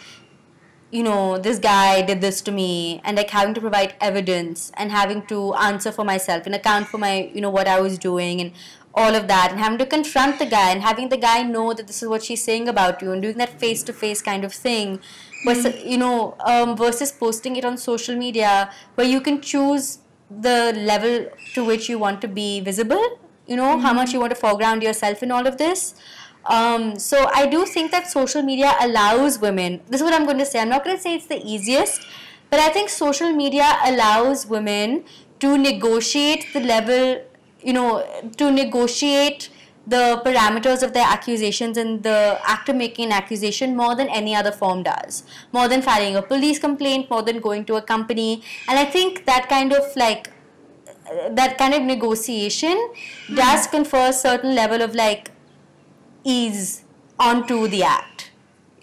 you know, this guy did this to me, and like having to provide evidence and having to answer for myself and account for my, you know, what I was doing and all of that, and having to confront the guy and having the guy know that this is what she's saying about you and doing that face to face kind of thing, versus, you know, um, versus posting it on social media where you can choose the level to which you want to be visible, you know, how much you want to foreground yourself in all of this. Um, so I do think that social media allows women. This is what I'm going to say. I'm not going to say it's the easiest, but I think social media allows women to negotiate the level, you know, to negotiate the parameters of their accusations and the actor making an accusation more than any other form does. More than filing a police complaint, more than going to a company. And I think that kind of like that kind of negotiation does hmm. confer a certain level of like ease onto the act.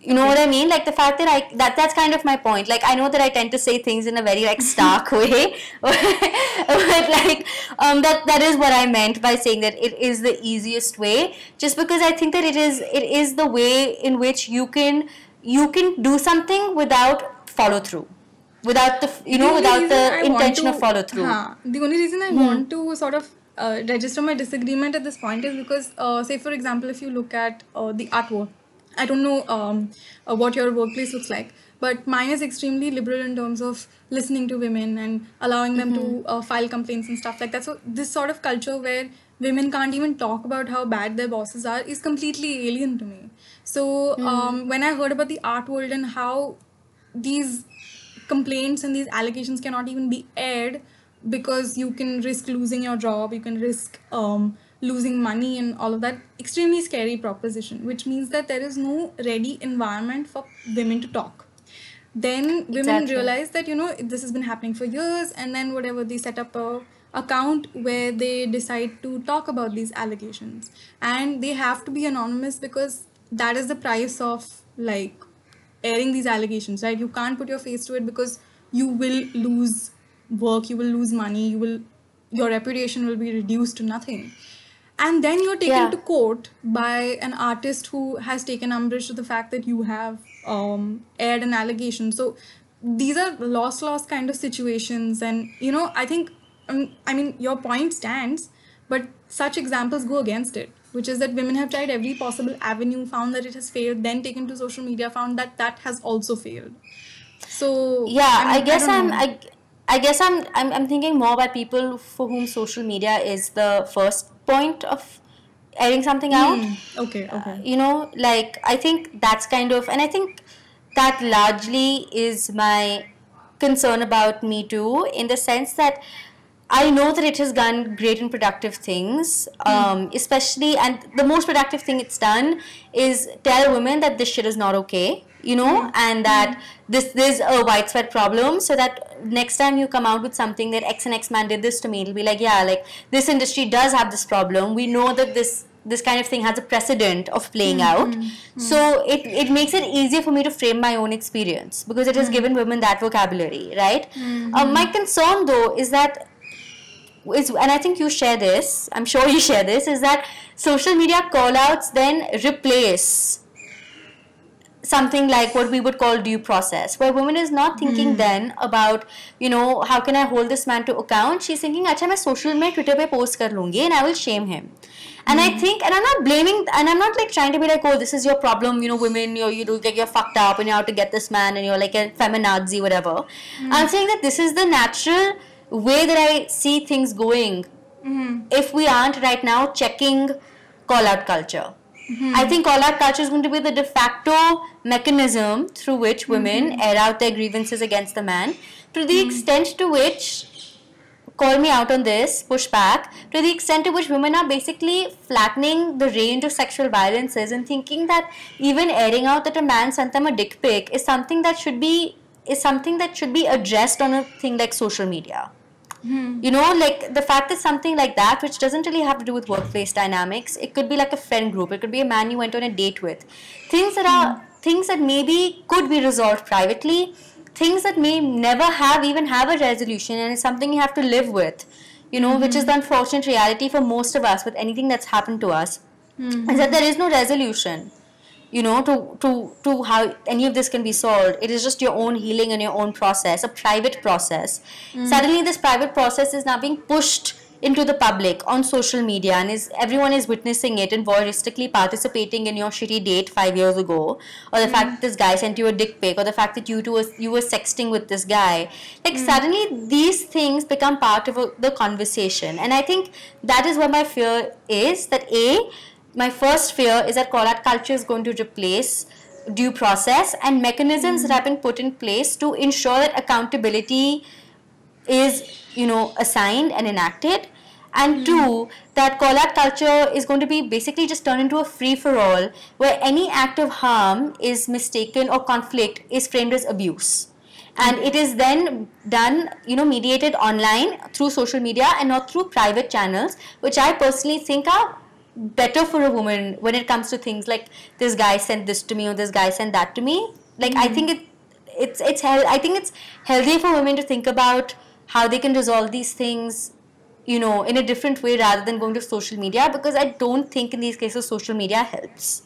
You know what I mean? Like the fact that I that that's kind of my point. Like I know that I tend to say things in a very like stark *laughs* way, *laughs* but like um that that is what I meant by saying that it is the easiest way. Just because I think that it is it is the way in which you can you can do something without follow through, without the you know only without reason I the intention to- of follow through. Huh. The only reason I want to sort of uh, register my disagreement at this point is because, uh, say, for example, if you look at uh, the artwork, I don't know um, uh, what your workplace looks like, but mine is extremely liberal in terms of listening to women and allowing them to uh, file complaints and stuff like that. So, this sort of culture where women can't even talk about how bad their bosses are is completely alien to me. So, um, when I heard about the art world and how these complaints and these allegations cannot even be aired because you can risk losing your job you can risk um, losing money and all of that extremely scary proposition which means that there is no ready environment for women to talk. Then women Exactly. realize that you know this has been happening for years and then whatever they set up a account where they decide to talk about these allegations. And they have to be anonymous because that is the price of like airing these allegations right? You can't put your face to it because you will lose work you will lose money you will your reputation will be reduced to nothing and then you're taken Yeah. to court by an artist who has taken umbrage to the fact that you have um, aired an allegation so these are lost lost kind of situations and you know i think um, i mean your point stands but such examples go against it which is that women have tried every possible avenue found that it has failed then taken to social media found that that has also failed so yeah i, mean, guess don't i'm. I, I guess I'm, I'm i'm thinking more about people for whom social media is the first point of airing something out. Hmm. Okay uh, okay. you know like i think that's kind of and i think that largely is my concern about me too in the sense that i know that it has done great and productive things hmm. um, especially and the most productive thing it's done is tell women that this shit is not okay you know hmm. and that hmm. this there's a widespread problem so that next time you come out with something that x and x man did this to me it'll be like yeah like this industry does have this problem. We know that this this kind of thing has a precedent of playing hmm, out. so it, it makes it easier for me to frame my own experience because it has given women that vocabulary right? Um, my concern though is that is and I think you share this, I'm sure you share this, is that social media call outs then replace something like what we would call due process where woman is not thinking hmm. then about you know how can i hold this man to account? She's thinking acha main social media twitter pe post kar lungi and i will shame him. And mm. i hmm. think and i'm not blaming and i'm not like trying to be like oh this is your problem you know women you're you like you're fucked up and you have to get this man and you're like a feminazi whatever. Mm. i'm saying that this is the natural way that i see things going. Mm. if we aren't right now checking call out culture. Hmm. I think call out culture is going to be the de facto mechanism through which women mm-hmm. air out their grievances against the man. To the mm-hmm. extent to which call me out on this, push back, to the extent to which women are basically flattening the range of sexual violences and thinking that even airing out that a man sent them a dick pic is something that should be is something that should be addressed on a thing like social media. Hmm. You know, like the fact that something like that, which doesn't really have to do with workplace dynamics, it could be like a friend group, it could be a man you went on a date with. Things that are hmm. Things that maybe could be resolved privately, things that may never have even have a resolution and it's something you have to live with. You know, which is mm-hmm. the unfortunate reality for most of us with anything that's happened to us. Is that mm-hmm. there is no resolution you know to to to how any of this can be solved it is just your own healing and your own process a private process mm-hmm. suddenly this private process is now being pushed into the public on social media and is everyone is witnessing it and voyeuristically participating in your shitty date five years ago. Or the fact that this guy sent you a dick pic. Or the fact that you two was you were sexting with this guy. Like hmm. suddenly these things become part of a, the conversation. And i think that is what my fear is that a my first fear is that call out culture is going to replace due process and mechanisms that hmm. have been put in place to ensure that accountability is you know assigned and enacted and hmm. two that call out culture is going to be basically just turned into a free for all where any act of harm is mistaken or conflict is framed as abuse. And hmm. it is then done you know mediated online through social media and not through private channels which i personally think are better for a woman when it comes to things like this guy sent this to me or this guy sent that to me. Like i hmm. think it it's it's hel- i think it's healthy for women to think about how they can resolve these things you know in a different way rather than going to social media because i don't think in these cases social media helps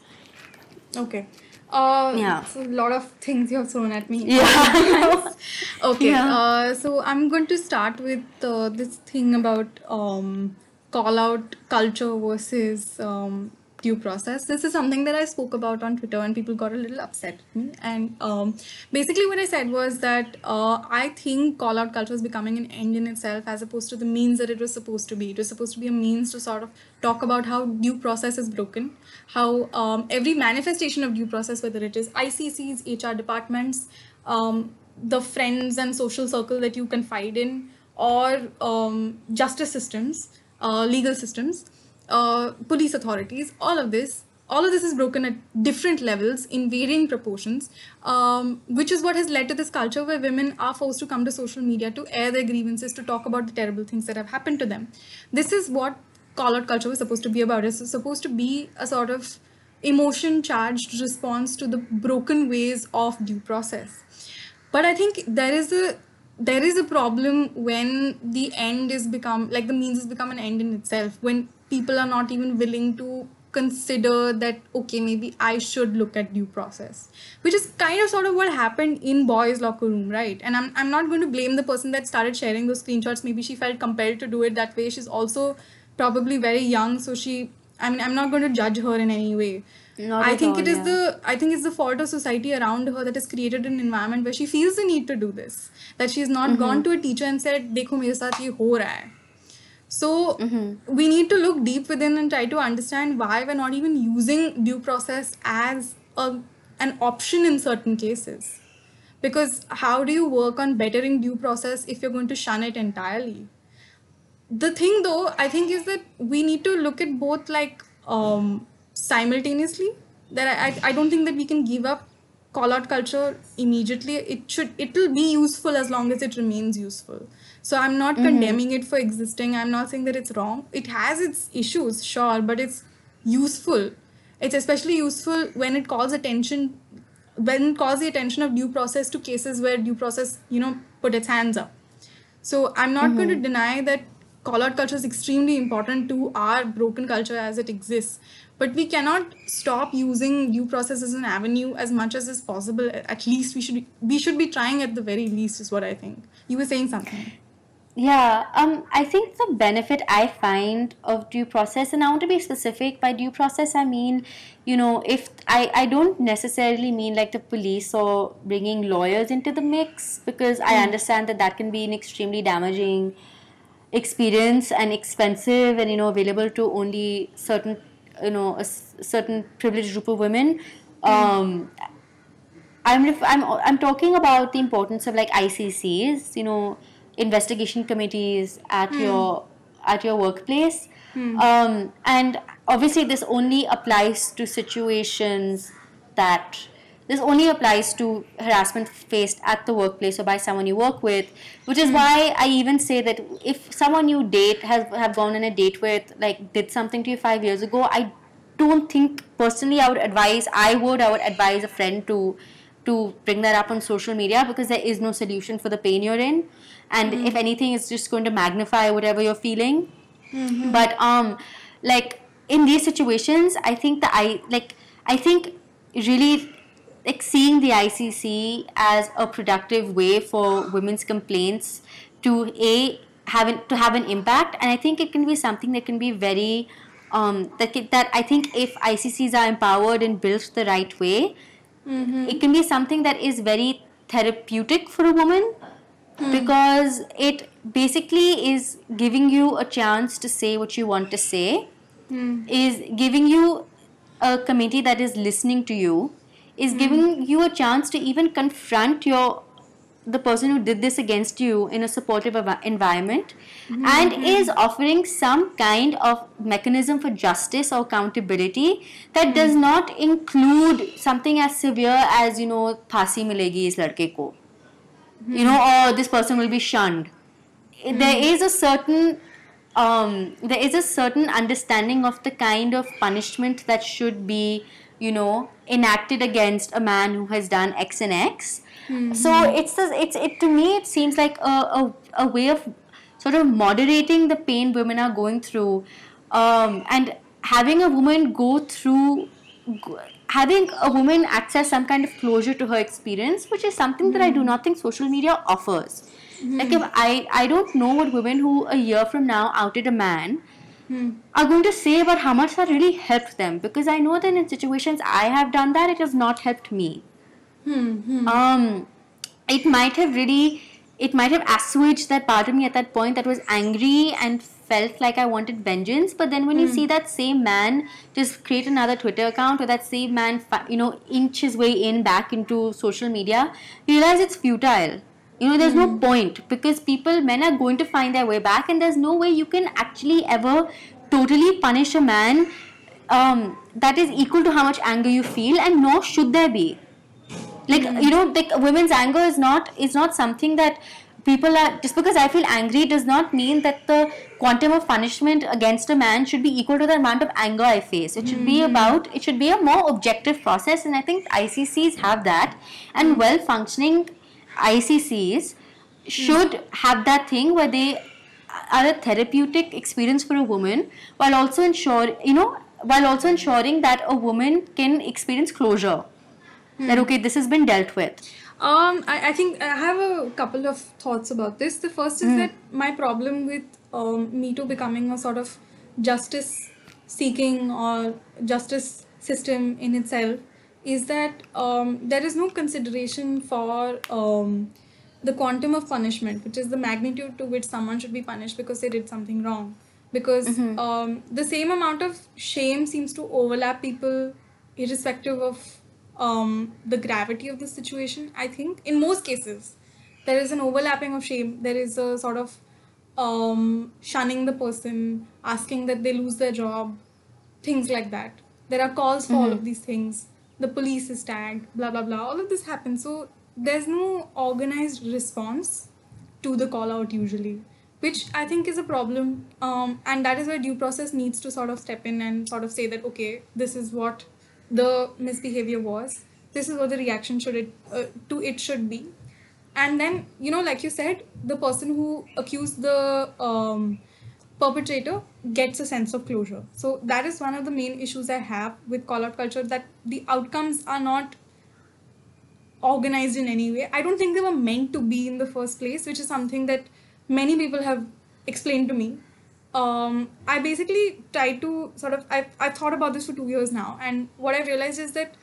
Okay. Uh, Yeah. So a lot of things you have thrown at me. Yeah. *laughs* okay. Yeah. Uh, so I'm going to start with uh, this thing about um, call out culture versus um, due process. This is something that I spoke about on Twitter, and people got a little upset. And um, basically, what I said was that uh, I think call out culture is becoming an end in itself, as opposed to the means that it was supposed to be. It was supposed to be a means to sort of talk about how due process is broken, how um, every manifestation of due process, whether it is ICCs, HR departments, um, the friends and social circle that you confide in, or um, justice systems, uh, legal systems, uh, police authorities, all of this, all of this is broken at different levels in varying proportions, um, which is what has led to this culture where women are forced to come to social media to air their grievances, to talk about the terrible things that have happened to them. This is what call out culture was supposed to be about. It's supposed to be a sort of emotion charged response to the broken ways of due process but i think there is a there is a problem when the end is become like the means has become an end in itself when people are not even willing to consider that okay maybe i should look at due process which is kind of sort of what happened in bois locker room right and i'm, I'm not going to blame the person that started sharing those screenshots maybe she felt compelled to do it that way she's also probably very young so she i mean i'm not going to judge her in any way not I think all, it is yeah. the I think it's the fault of society around her that has created an environment where she feels the need to do this. That she's not mm-hmm. gone to a teacher and said, "Dekho, mere saath ye ho raha hai." So Mm-hmm. we need to look deep within and try to understand why we're not even using due process as a an option in certain cases. Because how do you work on bettering due process if you're going to shun it entirely? the thing though i think is that we need to look at both like um simultaneously that I, I don't think that we can give up call out culture immediately it should it will be useful as long as it remains useful so i'm not mm-hmm. condemning it for existing i'm not saying that it's wrong it has its issues sure but it's useful it's especially useful when it calls attention when it calls the attention of due process to cases where due process you know put its hands up so I'm not going to mm-hmm. deny that call out culture is extremely important to our broken culture as it exists. But we cannot stop using due process as an avenue as much as is possible. At least we should we should be trying at the very least is what I think. You were saying something. Yeah, um, I think the benefit I find of due process, and I want to be specific by due process, I mean, you know, if I, I don't necessarily mean like the police or bringing lawyers into the mix because I understand that that can be an extremely damaging experience and expensive and you know available to only certain you know a s- certain privileged group of women. Um, I'm ref- I'm I'm talking about the importance of like ICCs, you know, investigation committees at hmm. your at your workplace, hmm. um, and obviously this only applies to situations that this only applies to harassment faced at the workplace or by someone you work with, which is hmm. why I even say that if someone you date has have gone on a date with like did something to you five years ago, I don't think personally I would advise I would I would advise a friend to to bring that up on social media because there is no solution for the pain you're in and if anything it's just going to magnify whatever you're feeling. But um like in these situations i think that i like i think really like seeing the icc as a productive way for women's complaints to a have an, to have an impact. And i think it can be something that can be very um that that i think if iccs are empowered and built the right way it can be something that is very therapeutic for a woman Hmm. because it basically is giving you a chance to say what you want to say, hmm. is giving you a committee that is listening to you, is hmm. giving you a chance to even confront your the person who did this against you in a supportive av- environment mm-hmm. and is offering some kind of mechanism for justice or accountability that mm. does not include something as severe as you know phansi milegi is ladke ko. को you know or this person will be shunned. There is a certain um, there is a certain understanding of the kind of punishment that should be you know enacted against a man who has done x and x. So it's the, it's it to me it seems like a, a, a way of sort of moderating the pain women are going through. Um, and having a woman go through having a woman access some kind of closure to her experience which is something that i do hmm. not think social media offers. Hmm. Like if i i don't know what women who a year from now outed a man hmm. are going to say about how much that really helped them because i know that in situations i have done that it has not helped me. Um it might have really it might have assuaged that part of me at that point that was angry and felt like I wanted vengeance. But then when you hmm. see that same man just create another Twitter account or that same man, you know, inch his way in back into social media, you realize it's futile. You know, there's no hmm. point because people, men are going to find their way back, and there's no way you can actually ever totally punish a man um, that is equal to how much anger you feel, and nor should there be like hmm. you know like women's anger is not is not something that people are just because i feel angry does not mean that the quantum of punishment against a man should be equal to the amount of anger i face. It should be hmm. about it should be a more objective process and i think iccs have that. And hmm. well functioning iccs should hmm. have that thing where they are a therapeutic experience for a woman while also ensure you know while also ensuring that a woman can experience closure. That okay this has been dealt with Um, I, I think I have a couple of thoughts about this. The first is that my problem with um, Me Too becoming a sort of justice seeking or justice system in itself is that um, there is no consideration for um, the quantum of punishment, which is the magnitude to which someone should be punished because they did something wrong. Because um, the same amount of shame seems to overlap people irrespective of um, the gravity of the situation. I think in most cases, there is an overlapping of shame. There is a sort of um, shunning the person, asking that they lose their job, things like that. There are calls for all of these things. The police is tagged, blah blah blah. All of this happens. So there's no organized response to the call out usually, which I think is a problem. Um, and that is where due process needs to sort of step in and sort of say that okay, this is what the misbehavior was. This is what the reaction should it uh, to it should be. And then you know like you said the person who accused the um, perpetrator gets a sense of closure. So that is one of the main issues i have with call out culture that the outcomes are not organized in any way. I don't think they were meant to be in the first place which is something that many people have explained to me um, i basically tried to sort of I've, I've thought about this for two years now and what i realized is that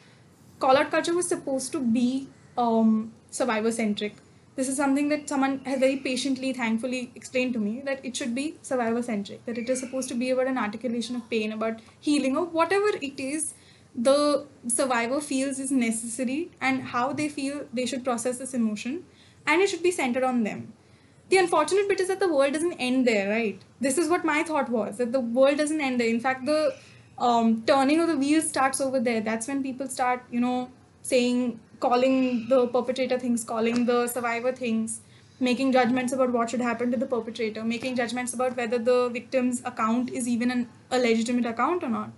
call out culture was supposed to be um, survivor centric. This is something that someone has very patiently, thankfully explained to me that it should be survivor centric, that it is supposed to be about an articulation of pain, about healing, or whatever it is the survivor feels is necessary and how they feel they should process this emotion, and it should be centered on them. The unfortunate bit is that the world doesn't end there, right? This is what my thought was that the world doesn't end there. In fact, the um, turning of the wheels starts over there. That's when people start, you know, saying, calling the perpetrator things, calling the survivor things, making judgments about what should happen to the perpetrator, making judgments about whether the victim's account is even an, a legitimate account or not.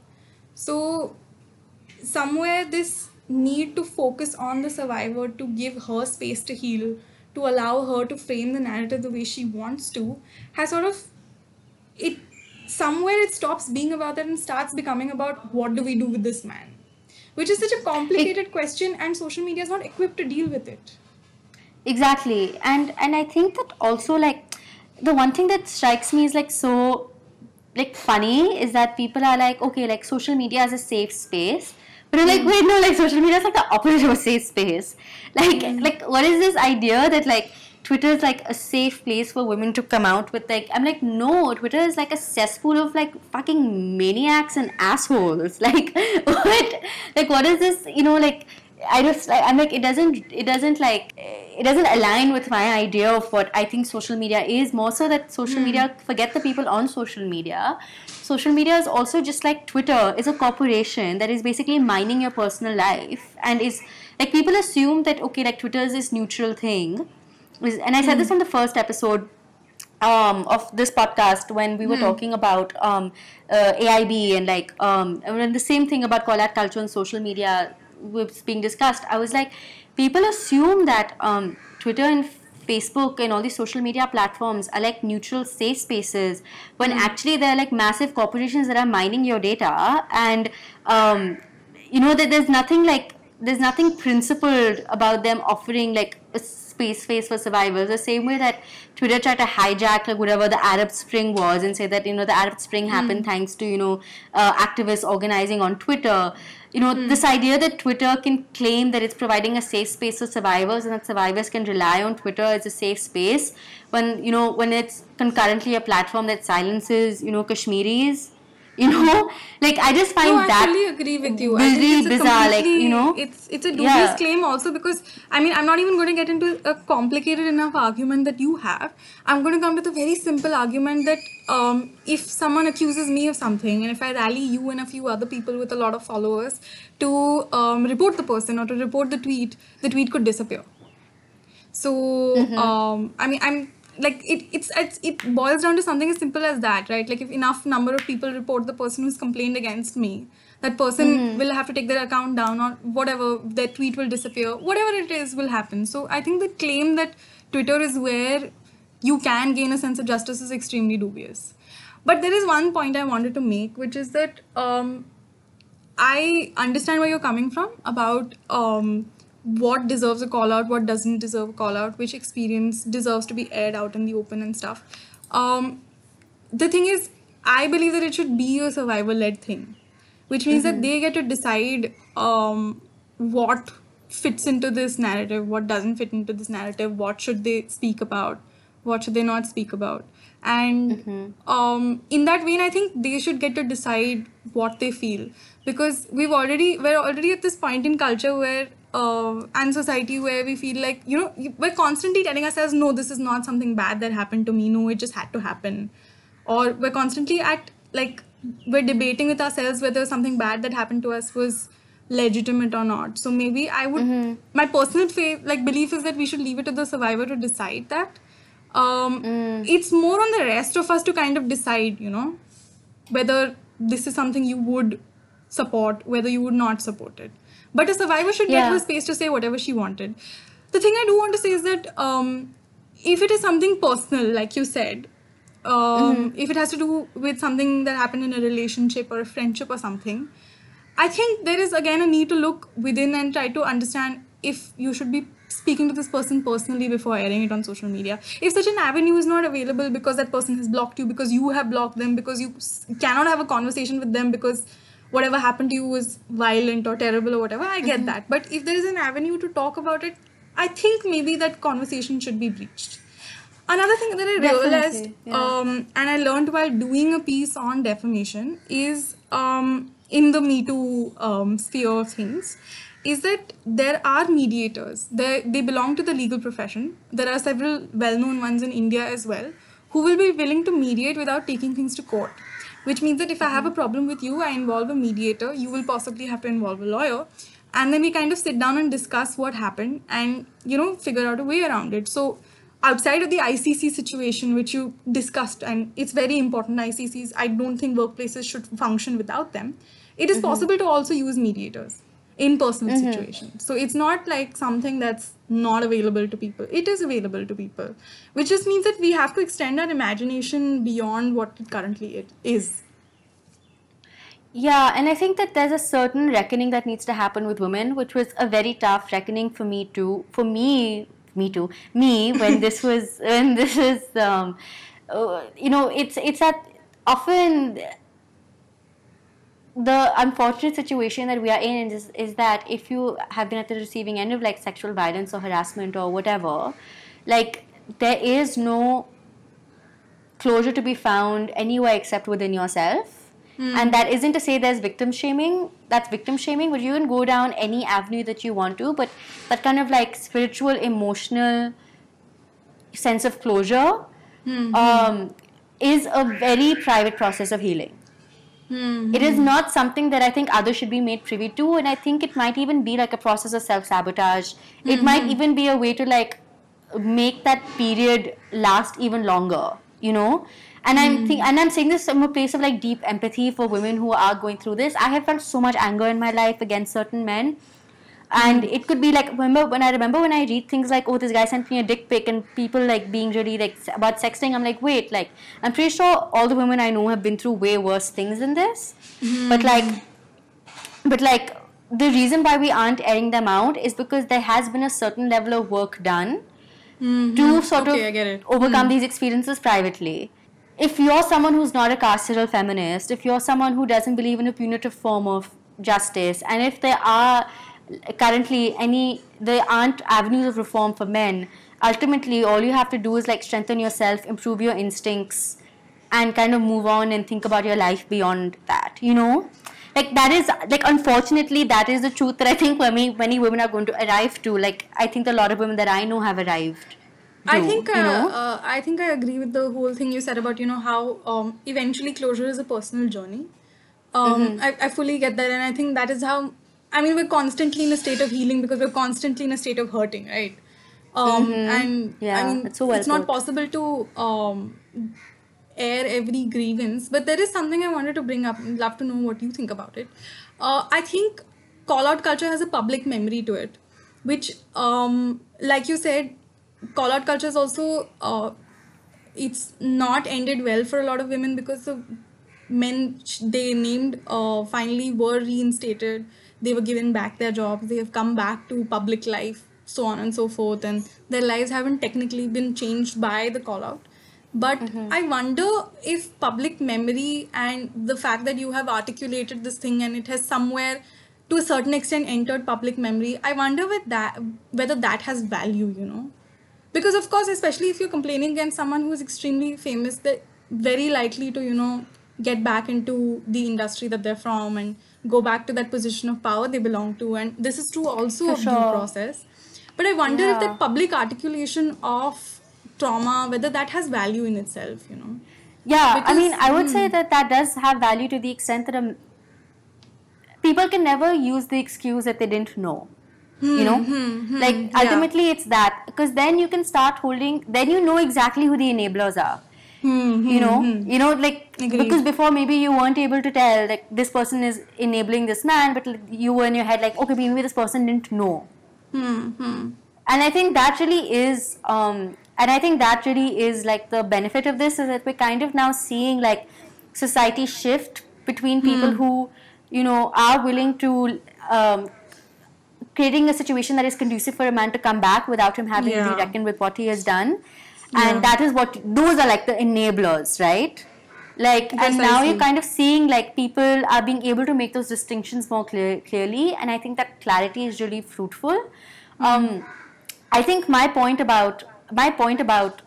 So, somewhere, this need to focus on the survivor to give her space to heal, to allow her to frame the narrative the way she wants to, has sort of it somewhere it stops being about that and starts becoming about what do we do with this man? Which is such a complicated question and social media is not equipped to deal with it. Exactly. And and i think that also like the one thing that strikes me is like so like funny is that people are like okay like social media is a safe space but like hmm. wait no like social media is like the opposite of a safe space. Like hmm. like what is this idea that like Twitter is like a safe place for women to come out with like I'm like no Twitter is like a cesspool of like fucking maniacs and assholes. *laughs* Like what? Like what is this you know like I just like I'm like it doesn't it doesn't like it doesn't align with my idea of what I think social media is. More so that social hmm. media forget the people on social media social media is also just like Twitter. Is a corporation that is basically mining your personal life and is like people assume that okay like Twitter is this neutral thing. And I said this on the first episode um, of this podcast when we were talking about um, uh, AIB and like um, and the same thing about call out culture and social media was being discussed. I was like, people assume that um, Twitter and Facebook and all these social media platforms are like neutral safe spaces when actually they're like massive corporations that are mining your data and um, you know that there's nothing like there's nothing principled about them offering like a space space for survivors. The same way that twitter tried to hijack like whatever the arab spring was and say that you know the arab spring happened thanks to you know uh, activists organizing on twitter. You know this idea that twitter can claim that it's providing a safe space for survivors and that survivors can rely on twitter as a safe space when you know when it's concurrently a platform that silences you know kashmiris you know *laughs* like i just find no, I that fully agree with you. I think really it's bizarre, like, you know? it's it's a dubious Yeah. claim also because I mean I'm not even going to get into a complicated enough argument that you have. I'm going to come with a very simple argument that um, if someone accuses me of something and if I rally you and a few other people with a lot of followers to um, report the person or to report the tweet, the tweet could disappear. So um, I mean, I'm like it. It's, it's it boils down to something as simple as that, right? Like if enough number of people report the person who's complained against me, that person will have to take their account down or whatever. Their tweet will disappear. Whatever it is will happen. So I think the claim that Twitter is where you can gain a sense of justice is extremely dubious. But there is one point I wanted to make, which is that um, I understand where you're coming from about um, what deserves a call out, what doesn't deserve a call out, which experience deserves to be aired out in the open and stuff. Um, the thing is, I believe that it should be a survivor led thing, which means that they get to decide um, what fits into this narrative, what doesn't fit into this narrative, what should they speak about, what should they not speak about. And um, in that vein, I think they should get to decide what they feel because we've already we're already at this point in culture where uh, and society where we feel like you know we're constantly telling ourselves no this is not something bad that happened to me. No it just had to happen. Or we're constantly at like we're debating with ourselves whether something bad that happened to us was legitimate or not. So maybe i would my personal faith like belief is that we should leave it to the survivor to decide that. Um, it's more on the rest of us to kind of decide you know whether this is something you would support whether you would not support it but a survivor should get Yeah. her space to say whatever she wanted the thing i do want to say is that um, if it is something personal like you said um, if it has to do with something that happened in a relationship or a friendship or something I think there is again a need to look within and try to understand if you should be speaking to this person personally before airing it on social media. If such an avenue is not available because that person has blocked you, because you have blocked them, because you cannot have a conversation with them because whatever happened to you was violent or terrible or whatever, I get that. But if there is an avenue to talk about it, I think maybe that conversation should be breached. Another thing that I realized yeah. um, and I learned while doing a piece on defamation is um, in the Me Too um, sphere of things is that there are mediators. They, they belong to the legal profession. There are several well known ones in India as well who will be willing to mediate without taking things to court. Which means that if I have a problem with you, I involve a mediator, you will possibly have to involve a lawyer. And then we kind of sit down and discuss what happened and, you know, figure out a way around it. So outside of the ICC situation, which you discussed, and it's very important, ICCs, I don't think workplaces should function without them. It is mm-hmm. possible to also use mediators in personal situations. So it's not like something that's not available to people. It is available to people, which just means that we have to extend our imagination beyond what it currently it is. Yeah, and I think that there's a certain reckoning that needs to happen with women, which was a very tough reckoning for me too. For me, me too. Me *laughs* when this was when this is, um, uh, you know, it's it's that often the unfortunate situation that we are in is, is that if you have been at the receiving end of like sexual violence or harassment or whatever, like there is no closure to be found anywhere except within yourself. And that isn't to say there's victim shaming. That's victim shaming, but you can go down any avenue that you want to. But that kind of like spiritual, emotional sense of closure um, is a very private process of healing. It is hmm. not something that I think others should be made privy to, and I think it might even be like a process of self sabotage. It might hmm. even be a way to like make that period last even longer, you know. And I'm think, hmm. and I'm saying this from a place of like deep empathy for women who are going through this. I have felt so much anger in my life against certain men, and it could be like remember when I remember when I read things like oh this guy sent me a dick pic and people like being really like about sexting. I'm like wait like I'm pretty sure all the women I know have been through way worse things than this, but like but like the reason why we aren't airing them out is because there has been a certain level of work done to sort Okay, of overcome these experiences privately. If you're someone who's not a carceral feminist, if you're someone who doesn't believe in a punitive form of justice, and if there are currently any there aren't avenues of reform for men, ultimately all you have to do is like strengthen yourself, improve your instincts, and kind of move on and think about your life beyond that. You know, like that is like unfortunately that is the truth that I think many many women are going to arrive to. Like I think a lot of women that I know have arrived. I think uh, you know. uh, I think I agree with the whole thing you said about you know how um, eventually closure is a personal journey. Um, I, I fully get that, and I think that is how. I mean, we're constantly in a state of healing because we're constantly in a state of hurting, right? Um, And Yeah, I mean, that's so well it's not possible to um, air every grievance, but there is something I wanted to bring up. I'd love to know what you think about it. Uh, I think call out culture has a public memory to it, which, um, like you said, call out culture is also uh, it's not ended well for a lot of women because the men they named uh, finally were reinstated they were given back their jobs they have come back to public life so on and so forth and their lives haven't technically been changed by the call out but mm-hmm. i wonder if public memory and the fact that you have articulated this thing and it has somewhere to a certain extent entered public memory i wonder with that whether that has value you know? Because of course especially if you're complaining against someone who is extremely famous they're very likely to you know get back into the industry that they're from and go back to that position of power they belong to and this is true also For of due sure. process but i wonder if Yeah. that public articulation of trauma whether that has value in itself you know Yeah, I mean, I would say hmm. that that does have value to the extent that um, people can never use the excuse that they didn't know. you hmm, know, hmm, like yeah. ultimately it's that because then you can start holding. Then you know exactly who the enablers are. Hmm, you hmm, know, hmm. you know, like Agreed. because before maybe you weren't able to tell like this person is enabling this man, but like, you were in your head like okay, maybe this person didn't know. And i think that really is um, and i think that really is like the benefit of this is that we're kind of now seeing like society shift between people who you know are willing to um, creating a situation that is conducive for a man to come back without him having to Yeah. be reckoned with what he has done Yeah. and that is what those are like the enablers right? Like and now you're kind of seeing like people are being able to make those distinctions more clear, clearly and i think that clarity is really fruitful. Um, i think my point about my point about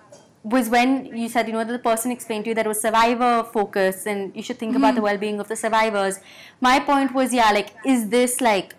was when you said you know the person explained to you that it was survivor focus and you should think about the well-being of the survivors. My point was yeah like is this like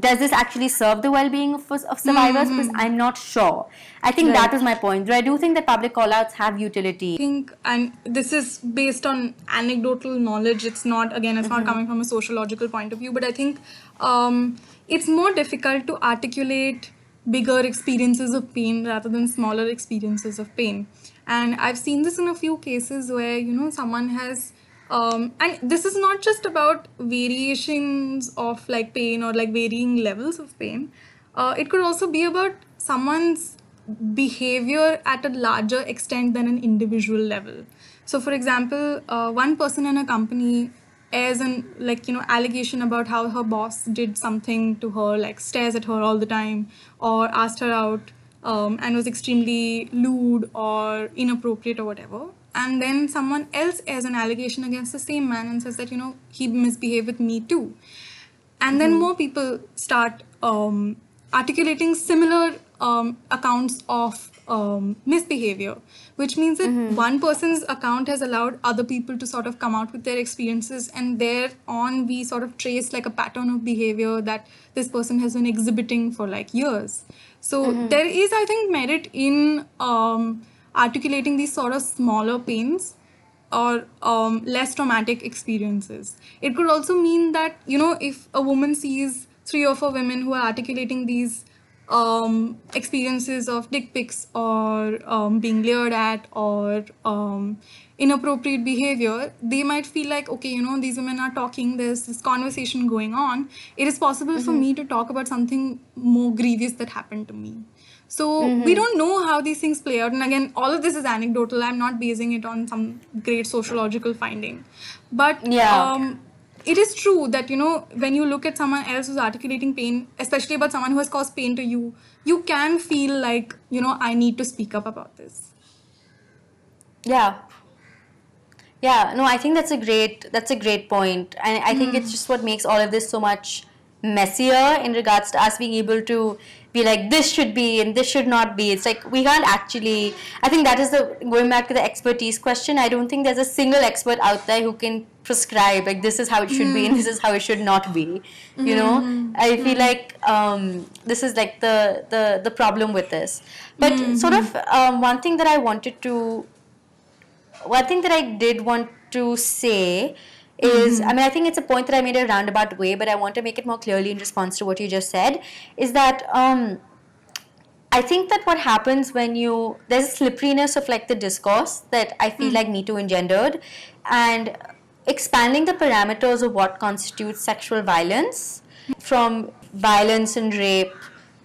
does this actually serve the well-being of, of survivors because i'm not sure i think that Right. was my point i do think that public call-outs have utility I think, and this is based on anecdotal knowledge. It's not again, it's not coming from a sociological point of view. But I think um, it's more difficult to articulate bigger experiences of pain rather than smaller experiences of pain. And I've seen this in a few cases where you know someone has. Um, and this is not just about variations of like pain or like varying levels of pain. Uh, it could also be about someone's behavior at a larger extent than an individual level. So, for example, uh, one person in a company airs an like you know allegation about how her boss did something to her, like stares at her all the time, or asked her out um, and was extremely lewd or inappropriate or whatever. And then someone else airs an allegation against the same man and says that you know he misbehaved with me too. And then more people start um, articulating similar um, accounts of um, misbehavior which means that one person's account has allowed other people to sort of come out with their experiences and thereon we sort of trace like a pattern of behavior that this person has been exhibiting for like years. So there is i think merit in um, articulating these sort of smaller pains or um, less traumatic experiences. It could also mean that, you know, if a woman sees three or four women who are articulating these um, experiences of dick pics or um, being leered at or um, inappropriate behavior, they might feel like, okay, you know, these women are talking, there's this conversation going on. It is possible for me to talk about something more grievous that happened to me. So we don't know how these things play out. And again, all of this is anecdotal. I'm not basing it on some great sociological finding. But Yeah. um, it is true that, you know, when you look at someone else who's articulating pain, especially about someone who has caused pain to you, you can feel like, you know, I need to speak up about this. Yeah. Yeah, no, I think that's a great that's a great point. And I think it's just what makes all of this so much messier in regards to us being able to be like this should be and this should not be. It's like we can't actually I think that is the going back to the expertise question, I don't think there's a single expert out there who can prescribe like this is how it should be and this is how it should not be. You know? I feel like um, this is like the, the the problem with this. But sort of um, one thing that I wanted to one thing that I did want to say is mm-hmm. I mean, I think it's a point that I made a roundabout way, but I want to make it more clearly in response to what you just said is that um, I think that what happens when you there's a slipperiness of like the discourse that I feel mm. like Me Too engendered, and expanding the parameters of what constitutes sexual violence from violence and rape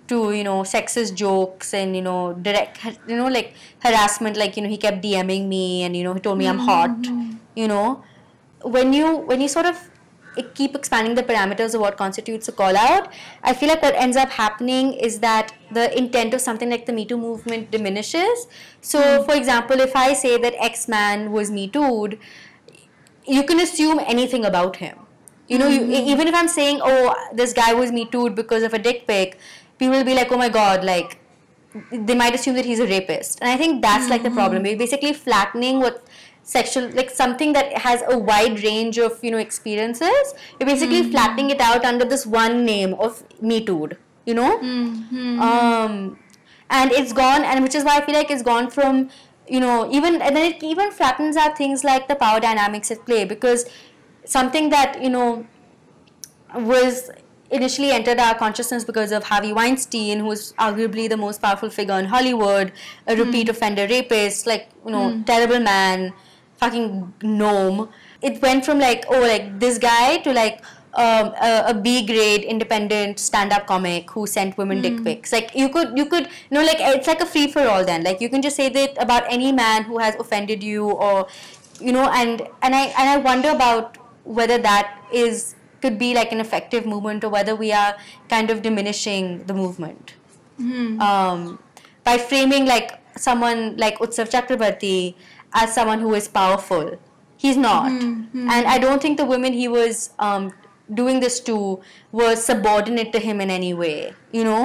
to you know sexist jokes and you know direct you know like harassment like you know he kept DMing me and you know he told me I'm mm-hmm. hot mm-hmm. you know when you when you sort of keep expanding the parameters of what constitutes a call out I feel like what ends up happening is that the intent of something like the Me Too movement diminishes so hmm. for example if I say that X man was Me Too'd you can assume anything about him. You know, you, hmm. e- even if I'm saying, oh, this guy was me too because of a dick pic, people will be like, oh my god, like, they might assume that he's a rapist. And I think that's like the hmm. problem. We're basically flattening what sexual, like something that has a wide range of, you know, experiences. You're basically hmm. flattening it out under this one name of me too, you know? Mm-hmm. Um, and it's gone, and which is why I feel like it's gone from you know even and then it even flattens out things like the power dynamics at play because something that you know was initially entered our consciousness because of Harvey Weinstein, who was arguably the most powerful figure in Hollywood, a repeat hmm. offender rapist, like, you know, hmm. terrible man, fucking gnome. It went from like, oh, like this guy to like um, a, a B grade independent stand up comic who sent women dick pics. Like, you could, you could, you know, like, it's like a free for all then. Like, you can just say that about any man who has offended you or, you know, and, and I, and I wonder about whether that is could be like an effective movement or whether we are kind of diminishing the movement um, by framing like someone like Utsav Chakrabarti as someone who is powerful. He's not, and I don't think the women he was um, doing this to were subordinate to him in any way. You know.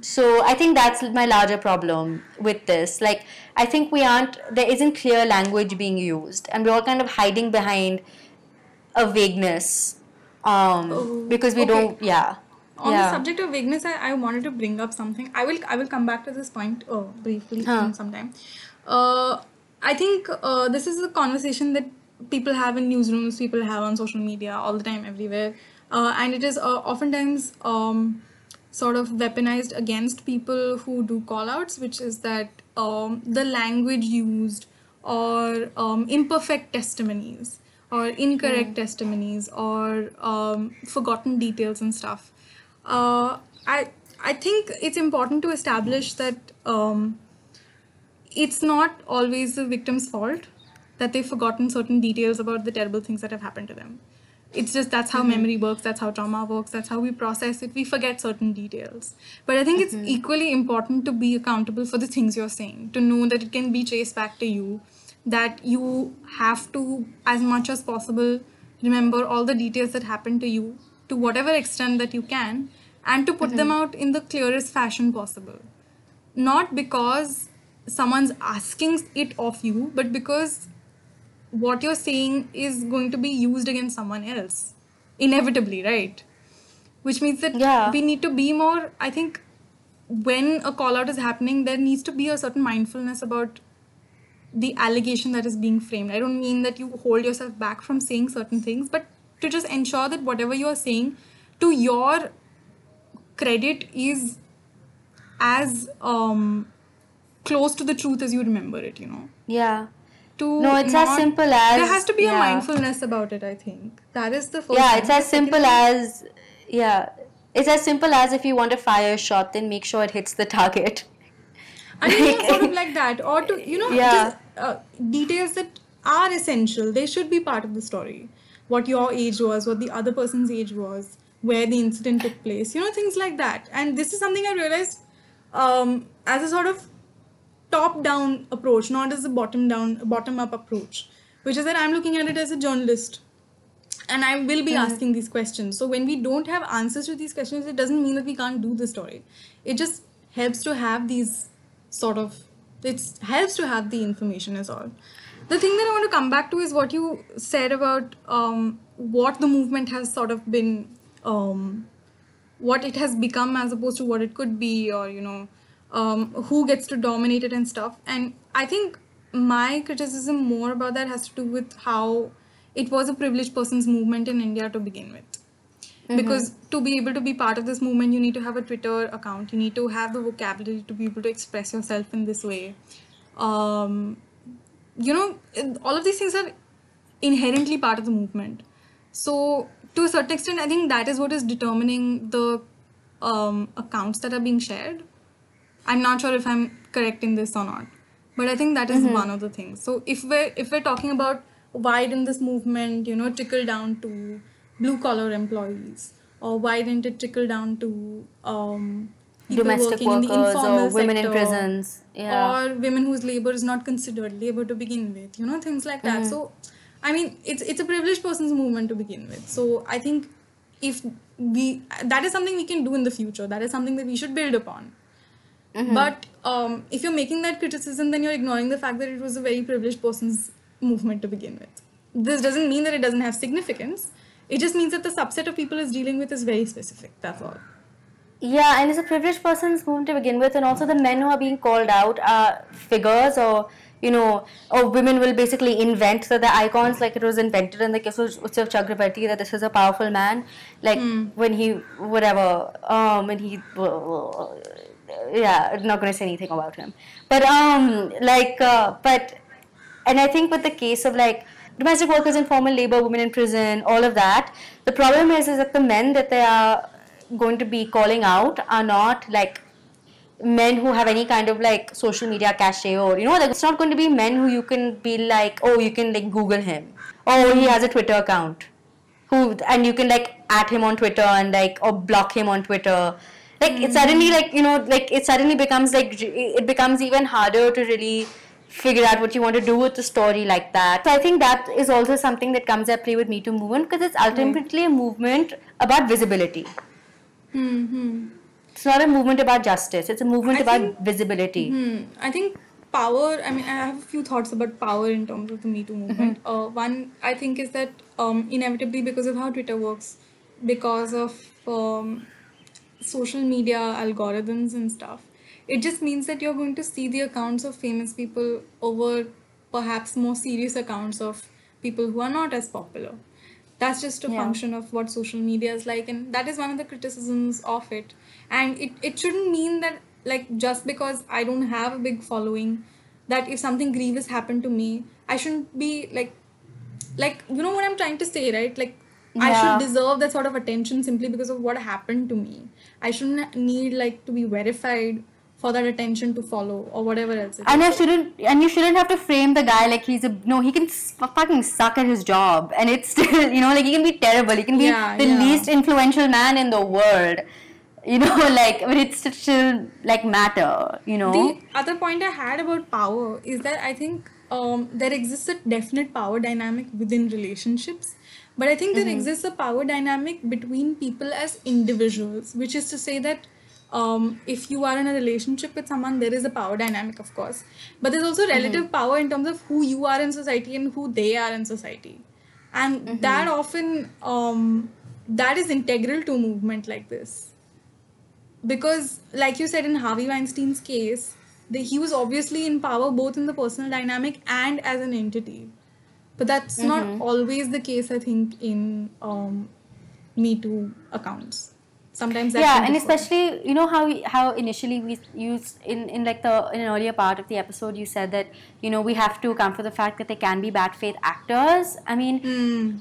So I think that's my larger problem with this. Like I think we aren't there isn't clear language being used, and we're all kind of hiding behind a vagueness um, Oh, because we okay. don't. Yeah. On yeah. the subject of vagueness, I, I wanted to bring up something. I will I will come back to this point uh, briefly Huh. in some time. Uh, I think uh, this is a conversation that people have in newsrooms, people have on social media all the time, everywhere, uh, and it is uh, oftentimes um, sort of weaponized against people who do call-outs, which is that um, the language used or um, imperfect testimonies or incorrect testimonies or um, forgotten details and stuff. Uh, I I think it's important to establish that um, it's not always the victim's fault that they've forgotten certain details about the terrible things that have happened to them. It's just that's how mm-hmm. memory works, that's how trauma works, that's how we process it. We forget certain details. But I think it's mm-hmm. equally important to be accountable for the things you're saying, to know that it can be traced back to you, that you have to, as much as possible, remember all the details that happened to you to whatever extent that you can, and to put them mm-hmm. out in the clearest fashion possible not because someone's asking it of you, but because what you're saying is going to be used against someone else, inevitably, right? Which means that Yeah. we need to be more, I think, when a call out is happening, there needs to be a certain mindfulness about the allegation that is being framed. I don't mean that you hold yourself back from saying certain things, but to just ensure that whatever you are saying to your credit is as um close to the truth as you remember it you know Yeah. to No, it's as simple as- there has to be yeah. a mindfulness about it i think that is the first yeah, it's as simple as yeah, it's as simple as if you want to fire a shot, then make sure it hits the target. *laughs* I mean, yeah, sort of like that, or to you know, Yeah. just uh, details that are essential. They should be part of the story. What your age was, what the other person's age was, where the incident took place. You know, things like that. And this is something I realized um, as a sort of top-down approach, not as a bottom-down, bottom-up approach. Which is that I'm looking at it as a journalist and I will be asking these questions. So when we don't have answers to these questions, it doesn't mean that we can't do the story. It just helps to have these sort of it helps to have the information is all. The thing that I want to come back to is what you said about um, what the movement has sort of been, um, what it has become as opposed to what it could be, or you know, um, who gets to dominate it and stuff. And I think my criticism more about that has to do with how it was a privileged person's movement in India to begin with. Because to be able to be part of this movement, you need to have a Twitter account. You need to have the vocabulary to be able to express yourself in this way. Um, you know, all of these things are inherently part of the movement. So, to a certain extent, I think that is what is determining the um, accounts that are being shared. I'm not sure if I'm correct in this or not, but I think that is one of the things. So if we're if we're talking about why didn't this movement, you know, trickle down to blue collar employees, or why didn't it trickle down to um, Domestic working in the workers informal or women in prisons. Yeah. or women whose labor is not considered labor to begin with you know things like that Mm-hmm. so i mean it's it's a privileged person's movement to begin with so i think if we that is something we can do in the future that is something that we should build upon Mm-hmm. but um, if you're making that criticism then you're ignoring the fact that it was a very privileged person's movement to begin with. This doesn't mean that it doesn't have significance. It just means that the subset of people is dealing with is very specific. That's all. Yeah, and it's a privileged person's movement to begin with, and also the men who are being called out are figures or you know, or women will basically invent. That the icons like it was invented in the case of Utsav Chakrabarti that this is a powerful man, like when he whatever, um, when he yeah, I'm not going to say anything about him, but um, like uh, but and I think with the case of like domestic workers, informal labor, women in prison, all of that, the problem is is that the men that they are going to be calling out are not like men who have any kind of like social media cachet or you know like it's not going to be men who you can be like oh you can like google him. Oh he has a twitter account. Who and you can like at him on twitter and like or block him on twitter like it suddenly like you know like it suddenly becomes like it becomes even harder to really figure out what you want to do with the story like that so i think that is also something that comes at play with me too movement because it's ultimately a movement about visibility Hmm. it's not a movement about justice it's a movement I about think- visibility Hmm. I think power. I mean, I have a few thoughts about power in terms of the Me Too movement. Uh, one, I think, is that um, inevitably because of how Twitter works, because of um, social media algorithms and stuff, it just means that you're going to see the accounts of famous people over perhaps more serious accounts of people who are not as popular. That's just a Yeah. function of what social media is like, and that is one of the criticisms of it. And it, it shouldn't mean that, like, just because I don't have a big following, that if something grievous happened to me, I shouldn't be like, like, you know what I'm trying to say, right? Like, I should deserve that sort of attention simply because of what happened to me. I shouldn't need, like, to be verified for that attention to follow or whatever else. And. I shouldn't and you shouldn't have to frame the guy like he's a no he can fucking suck at his job and it's still *laughs* you know like he can be terrible he can be Yeah, the yeah. least influential man in the world you know *laughs* like but it still like matter you know The other point I had about power is that I think um, there exists a definite power dynamic within relationships, but I think there exists a power dynamic between people as individuals, which is to say that um, if you are in a relationship with someone, there is a power dynamic, of course, but there's also relative power in terms of who you are in society and who they are in society, and that often um, that is integral to a movement like this. Because like you said in harvey weinstein's case the, he was obviously in power both in the personal dynamic and as an entity but that's not always the case i think in um, me too accounts. Sometimes yeah and especially you know how we, how initially we used in in like the in an earlier part of the episode you said that you know we have to account for the fact that they can be bad faith actors. I mean Hmm.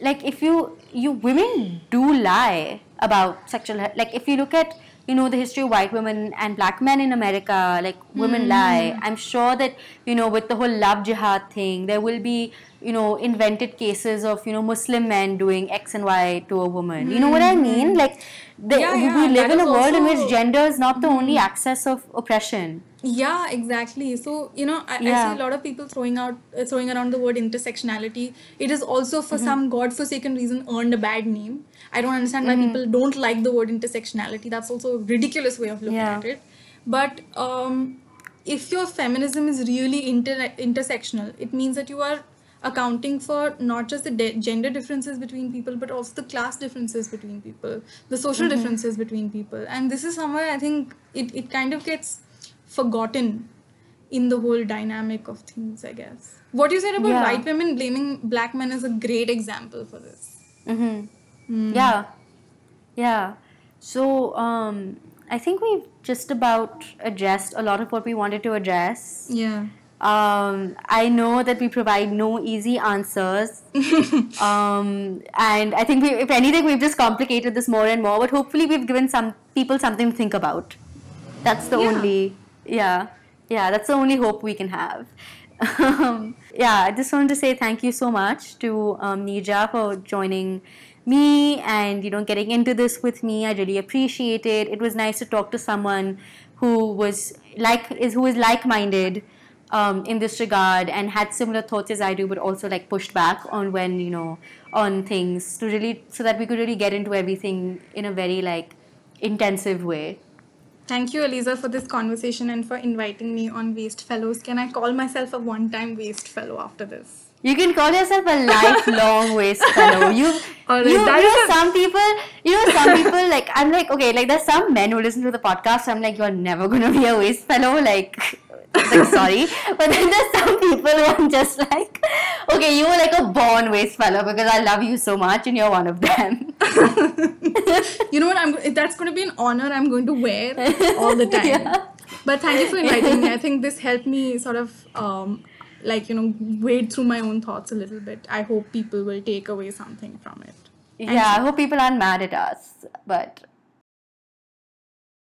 like if you you women do lie about sexual like if you look at you know the history of white women and black men in america like women lie. I'm sure that you know with the whole love jihad thing there will be you know invented cases of you know muslim men doing x and y to a woman. You know what i mean? Like the, Yeah, we- yeah, we live in a world in which gender is not the only access of oppression. Yeah exactly. So you know I, I see a lot of people throwing out uh, throwing around the word intersectionality. It is also for Mm-hmm. some godforsaken reason earned a bad name i don't understand why Mm-hmm. people don't like the word intersectionality that's also a ridiculous way of looking Yeah. at it but um, if your feminism is really inter- intersectional it means that you are accounting for not just the de- gender differences between people but also the class differences between people the social Mm-hmm. differences between people and this is somewhere i think it, it kind of gets forgotten in the whole dynamic of things i guess what you said about Yeah. white women blaming black men is a great example for this Mm-hmm. Yeah, yeah. So um, I think we've just about addressed a lot of what we wanted to address. yeah Um, I know that we provide no easy answers. *laughs* um, and I think, we, if anything, we've just complicated this more and more, but hopefully, we've given some people something to think about. That's the Yeah. only, yeah, yeah, that's the only hope we can have. *laughs* Um, yeah, I just wanted to say thank you so much to um, Nija for joining me and you know getting into this with me. I really appreciate it. It was nice to talk to someone who was like is who is like-minded um, in this regard and had similar thoughts as I do, but also like pushed back on when you know on things to really so that we could really get into everything in a very like intensive way. Thank you, Eliza, for this conversation and for inviting me on Waste Fellows. Can I call myself a one time Waste Fellow after this? You can call yourself a lifelong *laughs* waste fellow. You, you, you know, a- some people, you know, some people like I'm like, okay, like there's some men who listen to the podcast. So I'm like, you're never gonna be a waste fellow. Like, like sorry, *laughs* but then there's some people who I'm just like, okay, you were like a born waste fellow because I love you so much, and you're one of them. *laughs* You know what? I'm that's going to be an honor I'm going to wear all the time. Yeah. But thank you for inviting me. I think this helped me sort of um, like you know wade through my own thoughts a little bit. I hope people will take away something from it. yeah, I hope people aren't mad at us, but